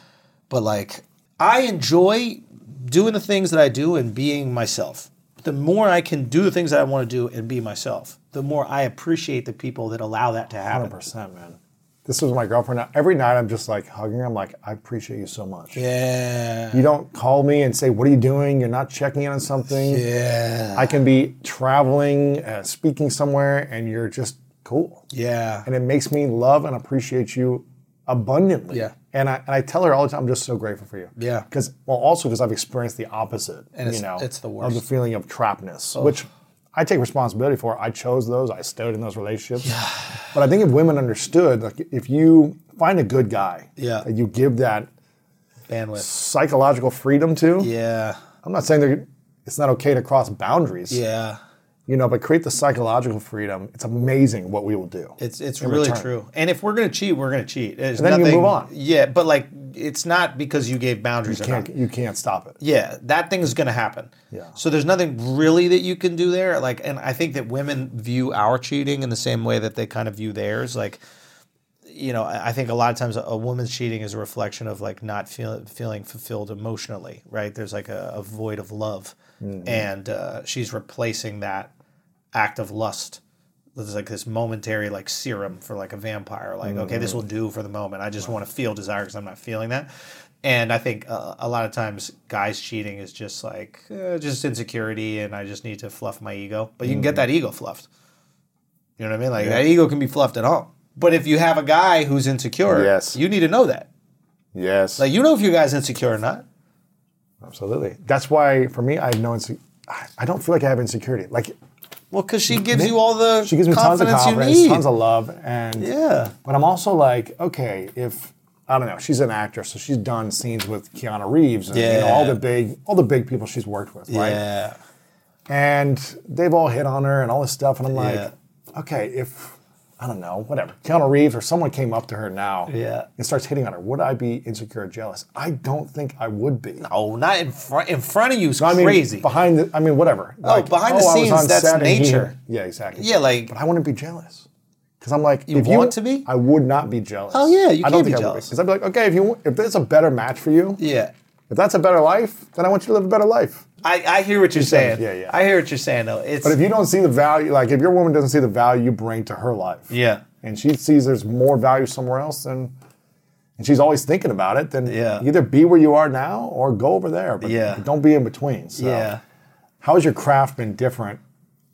But like, I enjoy doing the things that I do and being myself. The more I can do the things that I want to do and be myself, the more I appreciate the people that allow that to happen. 100%, man. This was my girlfriend. Every night I'm just like hugging her. I'm like, I appreciate you so much. Yeah. You don't call me and say, What are you doing? You're not checking in on something. Yeah. I can be traveling, uh, speaking somewhere, and you're just cool. Yeah. And it makes me love and appreciate you abundantly. Yeah. And I, and I tell her all the time, I'm just so grateful for you. Yeah. Because, well, also because I've experienced the opposite. And it's- you know, it's the worst. Of the feeling of trappedness, which I take responsibility for. I chose those. I stayed in those relationships. But I think if women understood, like if you find a good guy Yeah. that you give that Bandwidth. psychological freedom to, Yeah. I'm not saying that it's not okay to cross boundaries. Yeah. You know, but create the psychological freedom. It's amazing what we will do. It's it's really return. true. And if we're gonna cheat, we're gonna cheat. There's And then you move on. Yeah, but like it's not because you gave boundaries. You can't you can't stop it. Yeah, that thing is going to happen. Yeah. So there's nothing really that you can do there. Like, and I think that women view our cheating in the same way that they kind of view theirs. Like, you know, I think a lot of times a, woman's cheating is a reflection of like not feel, feeling fulfilled emotionally, right? There's like a, a void of love, and uh, she's replacing that act of lust. There's like this momentary like serum for like a vampire. Like, okay, this will do for the moment. I just want to feel desire because I'm not feeling that. And I think uh, a lot of times guys cheating is just like uh, just insecurity, and I just need to fluff my ego. But you can get that ego fluffed. You know what I mean? Like that ego can be fluffed at home. But if you have a guy who's insecure, Yes. you need to know that. Yes. Like you know if your guy's insecure or not. Absolutely. That's why for me, I have no I don't feel like I have insecurity. Like Well, because she gives you all the she gives me tons of confidence you need. tons of love, and Yeah. But I'm also like, okay, if I don't know, she's an actress, so she's done scenes with Keanu Reeves and you know, all the big, all the big people she's worked with, right? yeah. And they've all hit on her and all this stuff, and I'm like, Yeah. okay, if I don't know, whatever, Keanu Reeves or someone came up to her now, Yeah. and starts hitting on her, would I be insecure or jealous? I don't think I would be. No, not in front. In front of you is No, I mean, crazy. behind the, I mean, whatever. Oh, behind the oh, I was scenes, on that's set and he- nature. yeah, exactly. Yeah, like- But I wouldn't be jealous. Because I'm like, You if want to be? I would not be jealous. Oh, yeah, you I can't don't be think I jealous. Because I'd be like, okay, if you if there's a better match for you, yeah. If that's a better life, then I want you to live a better life. I, I hear what you're saying, yeah, yeah. I hear what you're saying though. It's But if you don't see the value, like if your woman doesn't see the value you bring to her life, yeah. and she sees there's more value somewhere else, then and she's always thinking about it, then Yeah. either be where you are now or go over there. But Yeah. don't be in between. So. Yeah. How has your craft been different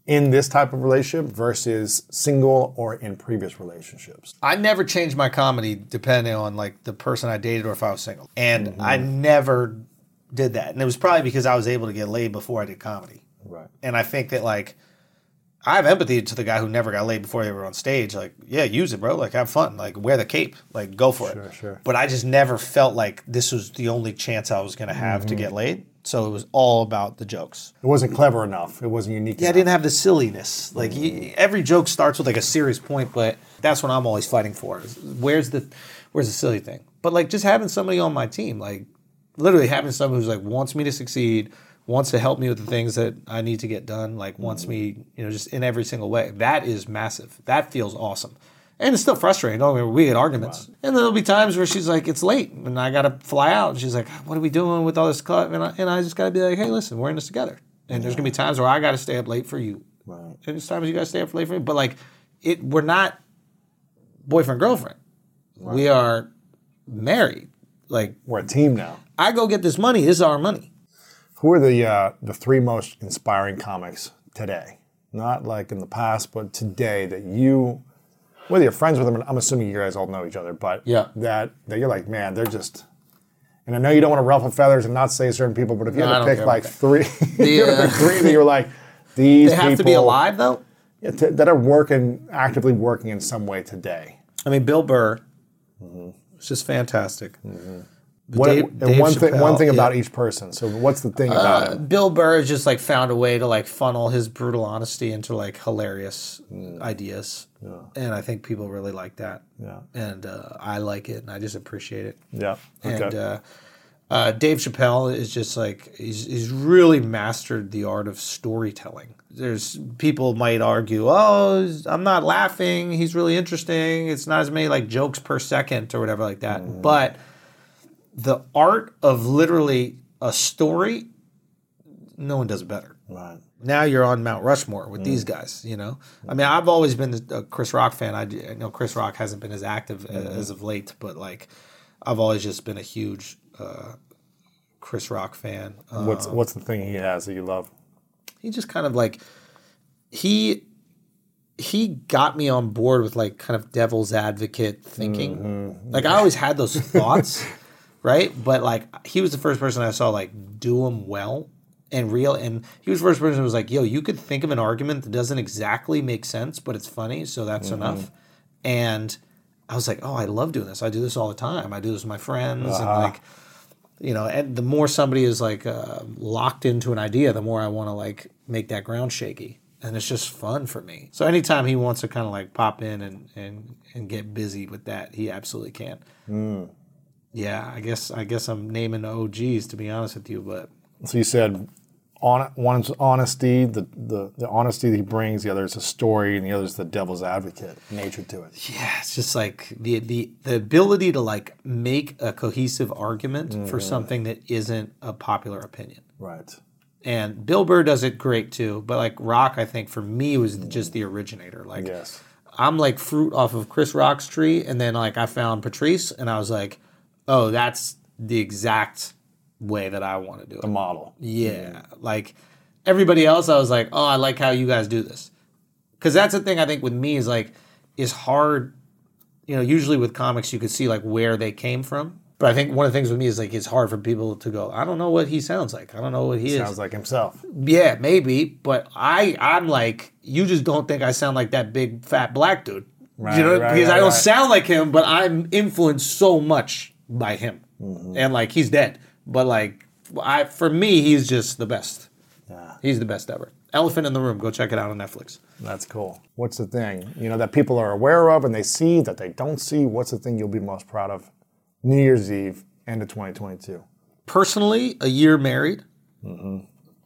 in this type of relationship versus single or in previous relationships? I never changed my comedy depending on like the person I dated or if I was single. And mm-hmm. I never did that. And it was probably because I was able to get laid before I did comedy. Right. And I think that like I have empathy to the guy who never got laid before they were on stage. Like, yeah, use it, bro. Like, have fun. Like, wear the cape. Like, go for Sure, it. sure. But I just never felt like this was the only chance I was going to have to mm-hmm. get laid. So it was all about the jokes. It wasn't clever enough. It wasn't unique. Yeah, I enough. didn't have the silliness. Like every joke starts with like a serious point, but that's what I'm always fighting for. Where's the where's the silly thing? But like just having somebody on my team, like literally having someone who's like wants me to succeed, wants to help me with the things that I need to get done, like wants me, you know, just in every single way. That is massive. That feels awesome. And it's still frustrating. Don't get we had arguments. And there'll be times where she's like, it's late and I got to fly out. And she's like, what are we doing with all this cut? And I, and I just got to be like, hey, listen, we're in this together. And there's going to be times where I got to stay up late for you. Right. And there's times you got to stay up late for me. But like, it, we're not boyfriend, girlfriend. We are married. Like, We're a team now. I go get this money. This is our money. Who are the uh, the three most inspiring comics today? Not like in the past, but today that you, whether you're friends with them, I'm assuming you guys all know each other, but Yeah. that that you're like, man, they're just. And I know you don't want to ruffle feathers and not say certain people, but if you No, had to pick like three, you had to Yeah. pick uh, three that you were like, these They have to be alive, though. Yeah, t- that are working actively working in some way today. I mean, Bill Burr was just fantastic. Mm-hmm. What, Dave- and Dave one thing, one Chappelle, thing about each person. So what's the thing about uh, it? Bill Burr has just like found a way to like funnel his brutal honesty into like hilarious mm. ideas, and I think people really like that. Yeah. and uh, I like it, and I just appreciate it. Yeah. Okay. And uh, uh, Dave Chappelle is just like he's he's really mastered the art of storytelling. There's people might argue, oh, I'm not laughing. He's really interesting. It's not as many like jokes per second or whatever like that. But the art of literally a story, no one does it better. right. Now you're on Mount Rushmore with these guys. You know, I mean, I've always been a Chris Rock fan. I, I know Chris Rock hasn't been as active a- as of late, but like, I've always just been a huge uh, Chris Rock fan. Um, What's what's the thing he has that you love? he just kind of like he he got me on board with like kind of devil's advocate thinking. Like I always had those thoughts, right? But like he was the first person I saw like do them well and real. And he was the first person who was like, "Yo, you could think of an argument that doesn't exactly make sense, but it's funny, so that's mm-hmm. enough." And I was like, "Oh, I love doing this. I do this all the time. I do this with my friends, and ah. like." you know, and the more somebody is like uh, locked into an idea, the more I want to like make that ground shaky, and it's just fun for me. So anytime he wants to kind of like pop in and and and get busy with that, he absolutely can. Mm. Yeah, I guess I guess I'm naming the OGs to be honest with you, but So you said on one's honesty, the, the the honesty that he brings, the other is a story, and the other is the devil's advocate nature to it. yeah, it's just like the the the ability to like make a cohesive argument for mm-hmm. something that isn't a popular opinion. Right. and Bill Burr does it great too. But like Rock, I think for me was mm. just the originator. Like Yes. I'm like fruit off of Chris Rock's tree, and then like I found Patrice, and I was like, oh, that's the exact way that I want to do it. The model. Yeah, like everybody else, I was like, oh, I like how you guys do this, because that's the thing I think with me is like is hard. You know, usually with comics, you could see like where they came from. But I think one of the things with me is like it's hard for people to go. I don't know what he sounds like. I don't know what he is. Sounds like himself. Yeah, maybe, but I I'm like you just don't think I sound like that big fat black dude. Right, you know, right, because right, I don't sound like him, but I'm influenced so much by him. Mm-hmm. And like he's dead, but like I for me he's just the best. Yeah. He's the best ever. Elephant in the Room, go check it out on Netflix. That's cool. What's the thing, you know, that people are aware of and they see that they don't see? What's the thing you'll be most proud of New Year's Eve, end of 2022? Personally, a year married. Mm-hmm.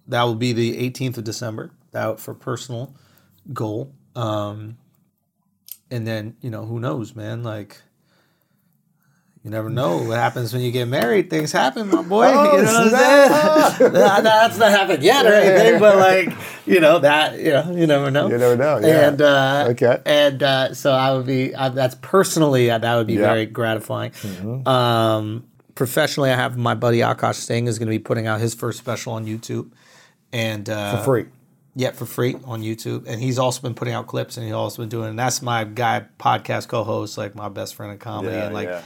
That will be the 18th of December. That for personal goal. Um, and then you know who knows, man. Like you never know what happens when you get married. Things happen, my boy. Oh, you know what I'm saying? Nah, that's not happened yet or anything, but like you know that you know you never know. You never know, yeah. And uh, Okay. And uh, so I would be. Uh, that's personally uh, that would be Yeah. Mm-hmm. very gratifying. Um, professionally, I have my buddy Akaash Singh is going to be putting out his first special on YouTube, and uh, For free. yeah, for free on YouTube. And he's also been putting out clips, and he's also been doing. And that's my guy, podcast co-host, like my best friend in comedy, Yeah, and like. yeah.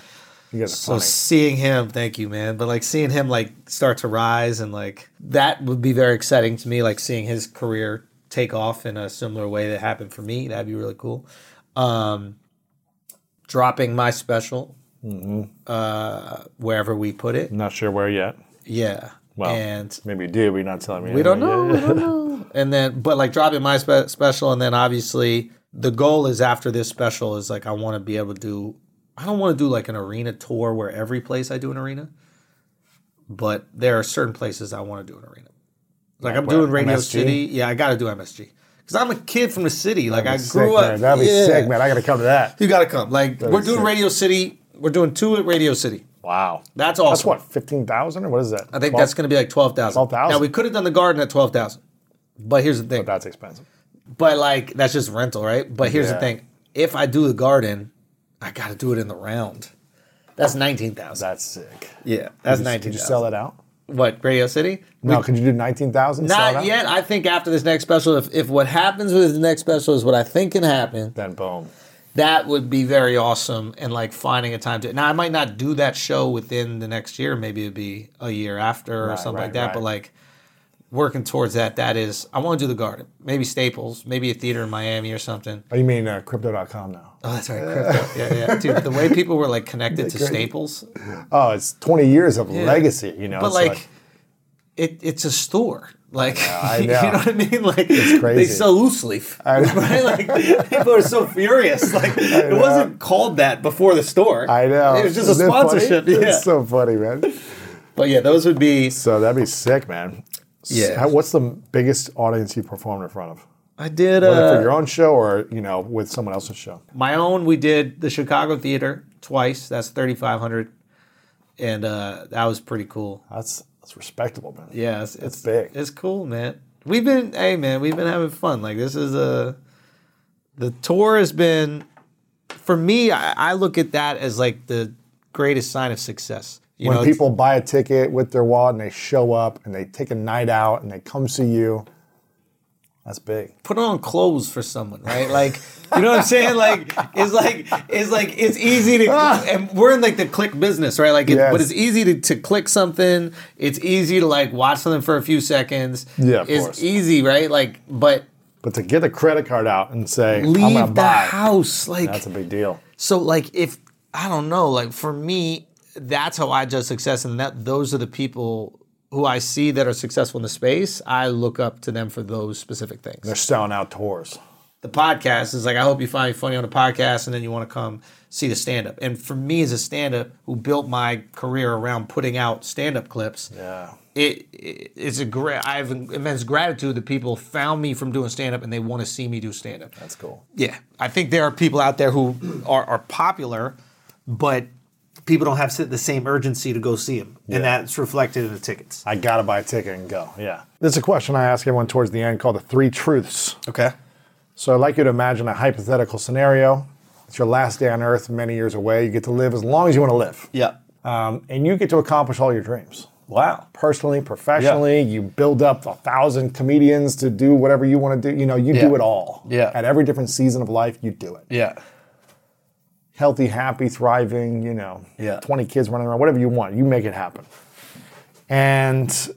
You guys are So funny. seeing him, thank you, man. But like seeing him like start to rise and like that would be very exciting to me. Like seeing his career take off in a similar way that happened for me, that'd be really cool. Um, dropping my special Mm-hmm. uh, wherever we put it, not sure where yet. yeah. Well, and maybe you do, but you're not telling me. we don't know. yet. We don't know. And then, but like dropping my spe- special, and then obviously the goal is after this special is like I want to be able to do. I don't want to do like an arena tour where every place I do an arena, but there are certain places I want to do an arena. Like I'm doing Radio MSG? City. Yeah, I got to do MSG because I'm a kid from the city. Like I grew sick, up. Man. That'd be yeah. sick, man. I gotta come to that. You got to come. Like That'd we're doing sick. Radio City. We're doing two at Radio City. Wow. That's awesome. That's what, 15,000 or what is that? I think that's going to be like twelve thousand. 12,000? Now we could have done the garden at twelve thousand, but here's the thing. But that's expensive. But like that's just rental, right? But here's the thing: if I do the garden, I got to do it in the round. That's nineteen thousand. That's sick. Yeah, that's Could you- nineteen. Could you sell that out? What Radio City? No, could you do 19,000? sell it Not yet. I think after this next special, if, if what happens with the next special is what I think can happen, Then boom. that would be very awesome. And like finding a time to now, I might not do that show within the next year. Maybe it'd be a year after or Right, something like that. right. But like working towards that, that is, I want to do the garden. Maybe Staples, maybe a theater in Miami or something. Oh, you mean uh, crypto.com now? Oh, that's right, crypto. yeah, yeah, dude. The way people were like connected to. Staples, Oh, it's 20 years of legacy, you know? but it's like, it, it's a store. Like, I you know. know what I mean? Like, It's crazy. they sell loose leaf, I know. right? Like, people are so furious. Like, it wasn't called that before the store. I know. It was just a Isn't it funny? sponsorship. Yeah. It's so funny, man. but yeah, those would be. So that'd be sick, man. Yeah. how- what's the biggest audience you performed in front of? I did Whether uh, for your own show or, you know, with someone else's show? my own. We did the Chicago Theater twice. That's thirty five hundred, and uh, that was pretty cool. That's that's respectable, man. Yeah, it's, it's big. It's cool, man. We've been, hey, man, we've been having fun. Like this is a, the tour has been, for me, I, I look at that as like the greatest sign of success. You when know, people buy a ticket with their wallet and they show up and they take a night out and they come see you, that's big. put on clothes for someone, right? Like, you know what I'm saying? Like, it's like it's like it's easy to, ah. and we're in like the click business, right? Like, it, Yes. but it's easy to, to click something. It's easy to like watch something for a few seconds. Yeah, of it's course. easy, right? Like, but But to get a credit card out and say, leave the buy, house, like that's a big deal. So like if I don't know, like for me, that's how I judge success, and that those are the people who I see that are successful in the space. I look up to them for those specific things. They're selling out tours. The podcast is like I hope you find it funny on the podcast, and then you want to come see the stand up. And for me as a stand up who built my career around putting out stand up clips, Yeah. it, it it's a great. I have immense gratitude that people found me from doing stand up and they want to see me do stand up. That's cool. Yeah, I think there are people out there who are, are popular, but people don't have the same urgency to go see them, and that's reflected in the tickets. I got to buy a ticket and go. Yeah. There's a question I ask everyone towards the end called the three truths. Okay. So I'd like you to imagine a hypothetical scenario. It's your last day on earth, many years away. You get to live as long as you want to live. Yeah. Um, and you get to accomplish all your dreams. Wow. Personally, professionally, you build up a thousand comedians to do whatever you want to do. You know, you do it all. Yeah. At every different season of life, you do it. Yeah. Healthy, happy, thriving, you know, Yeah. 20 kids running around, whatever you want, you make it happen. And,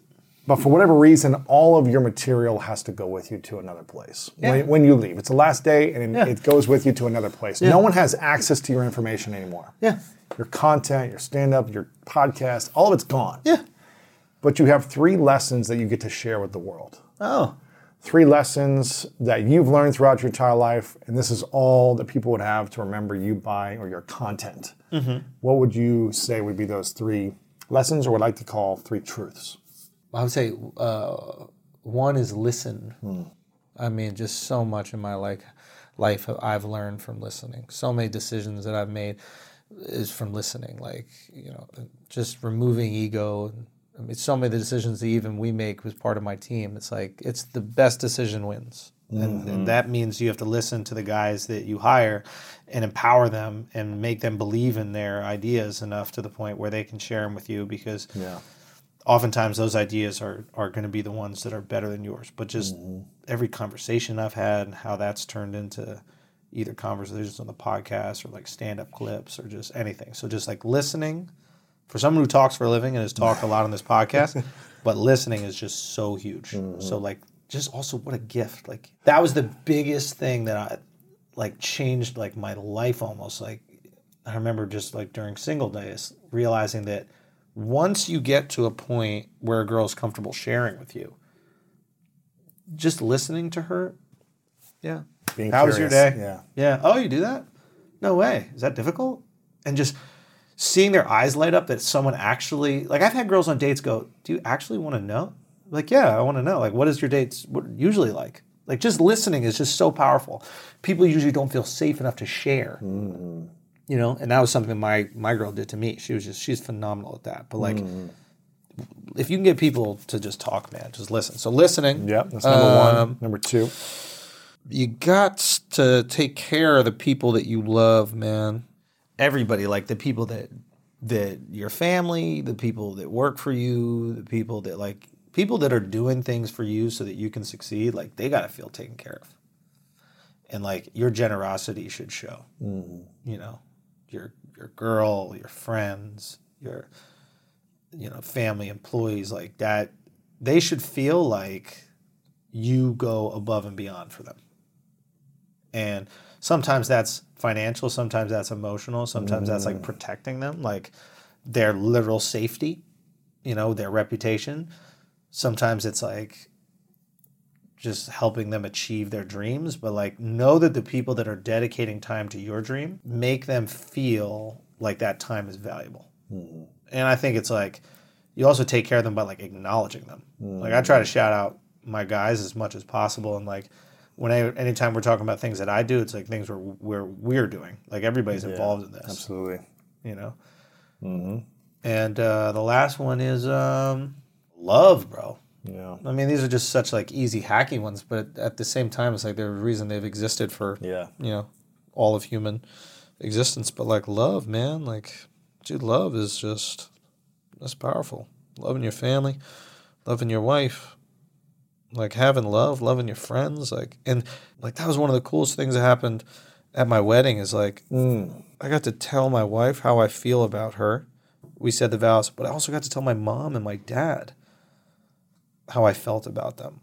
but for whatever reason, all of your material has to go with you to another place when, when you leave. It's the last day and it, it goes with you to another place. No one has access to your information anymore. Yeah. Your content, your stand up, your podcast, all of it's gone. Yeah. But you have three lessons that you get to share with the world. Oh. Three lessons that you've learned throughout your entire life, and this is all that people would have to remember you by or your content. What would you say would be those three lessons, or what I like to call three truths? I would say uh, one is listen. I mean, just so much in my like life I've learned from listening. So many decisions that I've made is from listening. Like you know, just removing ego. I mean, so many of the decisions that even we make was part of my team. It's like it's the best decision wins. And, mm-hmm. and that means you have to listen to the guys that you hire and empower them and make them believe in their ideas enough to the point where they can share them with you because Yeah. oftentimes those ideas are are going to be the ones that are better than yours. But just mm-hmm. every conversation I've had and how that's turned into either conversations on the podcast or like stand up clips or just anything. So just like listening for someone who talks for a living and has talked a lot on this podcast, but listening is just so huge. So mm-hmm. like just also what a gift. Like that was the biggest thing that I like changed like my life almost like I remember just like during single days realizing that once you get to a point where a girl's comfortable sharing with you, just listening to her, yeah. Being How was your day? yeah. Yeah. Oh, you do that? No way. Is that difficult? And just seeing their eyes light up that someone actually like I've had girls on dates go, "Do you actually want to know?" Like, yeah, I want to know. Like, what is your dates what usually like? Like, just listening is just so powerful. People usually don't feel safe enough to share. You know, and that was something my my girl did to me. She was just she's phenomenal at that. But like, if you can get people to just talk, man, just listen. So listening. Yeah, that's number Um, one. Number two. you got to take care of the people that you love, man. Everybody, like the people that that your family, the people that work for you, the people that like people that are doing things for you so that you can succeed, like they got to feel taken care of. And like your generosity should show. Mm-hmm. You know, your your girl, your friends, your you know, family, employees like that, they should feel like you go above and beyond for them. And sometimes that's financial, sometimes that's emotional, sometimes that's like mm. protecting them, like their literal safety, you know, their reputation. Sometimes it's like just helping them achieve their dreams, but like know that the people that are dedicating time to your dream make them feel like that time is valuable. Mm-hmm. And I think it's like you also take care of them by like acknowledging them. Like I try to mm. shout out my guys as much as possible, and like when I, anytime we're talking about things that I do, it's like things where where we're doing. Like everybody's involved in this, Absolutely. you know. And uh, the last one is um, love, bro. Yeah. I mean, these are just such like easy hacky ones, but at the same time, it's like they're a reason they've existed for Yeah. you know all of human existence. But like love, man, like dude, love is just that's powerful. Loving your family, loving your wife, like having love, loving your friends, like and like that was one of the coolest things that happened at my wedding. Is like mm, I got to tell my wife how I feel about her. We said the vows, but I also got to tell my mom and my dad how I felt about them.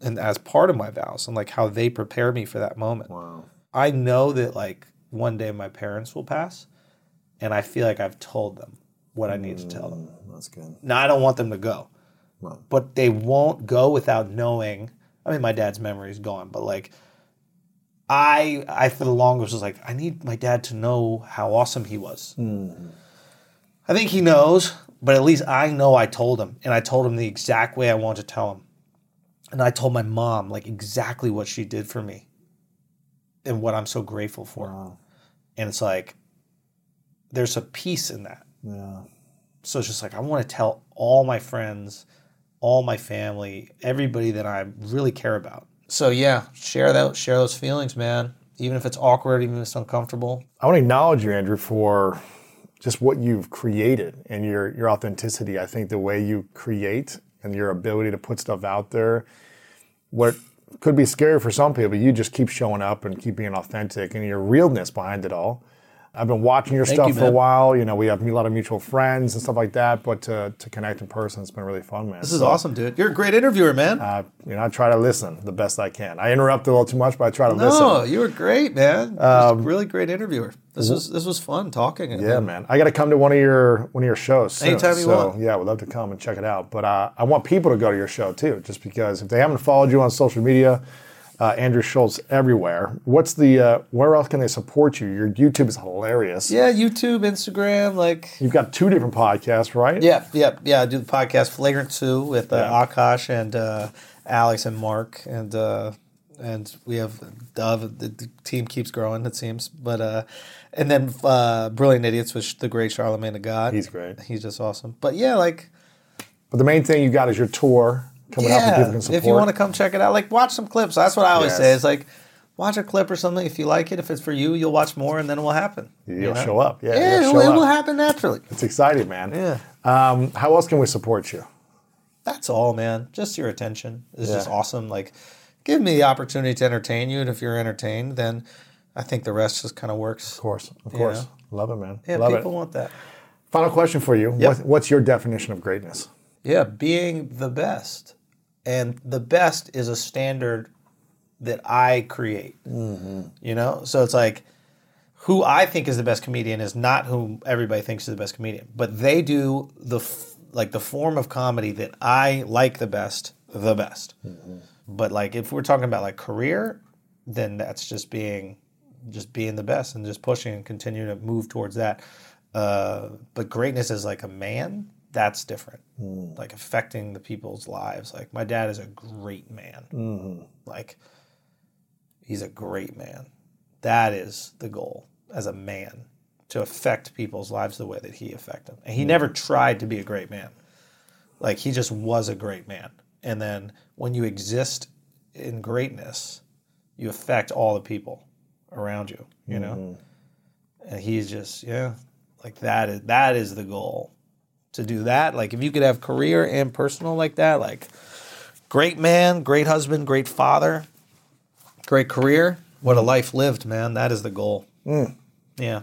And as part of my vows and like how they prepare me for that moment. Wow. I know that like one day my parents will pass and I feel like I've told them what I need to tell them. Mm, that's good. Now I don't want them to go. But they won't go without knowing. I mean my dad's memory is gone, but like I I for the longest was like, I need my dad to know how awesome he was. Hmm. I think he knows, but at least I know I told him, and I told him the exact way I wanted to tell him. And I told my mom like exactly what she did for me, and what I'm so grateful for. And it's like, there's a peace in that. Yeah. So it's just like I want to tell all my friends, all my family, everybody that I really care about. So yeah, share that, share those feelings, man. Even if it's awkward, even if it's uncomfortable. I want to acknowledge you, Andrew, for just what you've created and your your authenticity. I think the way you create and your ability to put stuff out there, what could be scary for some people, you just keep showing up and keep being authentic and your realness behind it all. I've been watching your Thank stuff you, for a while. You know, we have a lot of mutual friends and stuff like that. But to, to connect in person, it's been really fun, man. This is awesome, dude. You're a great interviewer, man. Uh, you know, I try to listen the best I can. I interrupt a little too much, but I try to no, listen. Um, you were great, man. You're a really great interviewer. This was this was fun talking. Yeah, man. I got to come to one of your one of your shows. Soon. Anytime you so, want. Yeah, I would love to come and check it out. But uh, I want people to go to your show too, just because if they haven't followed you on social media, uh, Andrew Schulz everywhere. What's the uh, where else can they support you? Your YouTube is hilarious. Yeah, YouTube, Instagram, like You've got two different podcasts, right? yeah, yeah, yeah. I do the podcast Flagrant Two with uh, Yeah. Akaash and uh, Alex and Mark, and uh, and we have Dove. The, team keeps growing, it seems. But uh, and then uh, Brilliant Idiots, which the great Charlemagne the God. He's great. He's just awesome. But yeah, like But the main thing you got is your tour coming up that people can support. if you want to come check it out, like watch some clips. That's what I always Yes. say. It's like watch a clip or something. If you like it, if it's for you, you'll watch more, and then it will happen. You'll you know? show up. Yeah, Yeah, you'll it, will, will happen naturally. It's exciting, man. Yeah. Um, how else can we support you? That's all, man. Just your attention is just awesome. Like, give me the opportunity to entertain you, and if you're entertained, then I think the rest just kind of works. Of course, of course. know? Love it, man. Yeah, Love people it. want that. Final question for you. Yep. What, what's your definition of greatness? Yeah, being the best, and the best is a standard that I create. You know, so it's like who I think is the best comedian is not who everybody thinks is the best comedian, but they do the f- like the form of comedy that I like the best, the best. But like if we're talking about like career, then that's just being just being the best and just pushing and continue to move towards that. Uh, but greatness is like a man that's different. Mm. Like affecting the people's lives. Like my dad is a great man. Mm-hmm. Like he's a great man. That is the goal as a man to affect people's lives the way that he affected them. And he never mm-hmm. tried to be a great man. Like he just was a great man. And then when you exist in greatness, you affect all the people around you, you know? Mm-hmm. And he's just, yeah, like that is that is the goal. To do that, like if you could have career and personal like that, like great man, great husband, great father, great career, what a life lived, man. That is the goal. Mm. Yeah.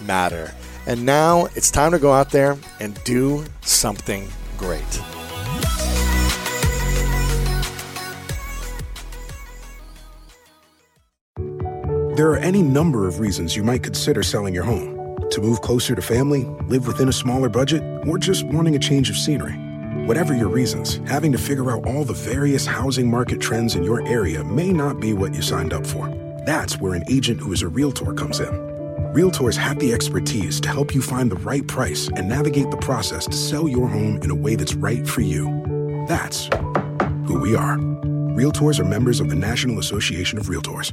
matter. And now it's time to go out there and do something great. There are any number of reasons you might consider selling your home. To move closer to family, live within a smaller budget, or just wanting a change of scenery. Whatever your reasons, having to figure out all the various housing market trends in your area may not be what you signed up for. That's where an agent who is a realtor comes in. Realtors have the expertise to help you find the right price and navigate the process to sell your home in a way that's right for you. That's who we are. Realtors are members of the National Association of Realtors.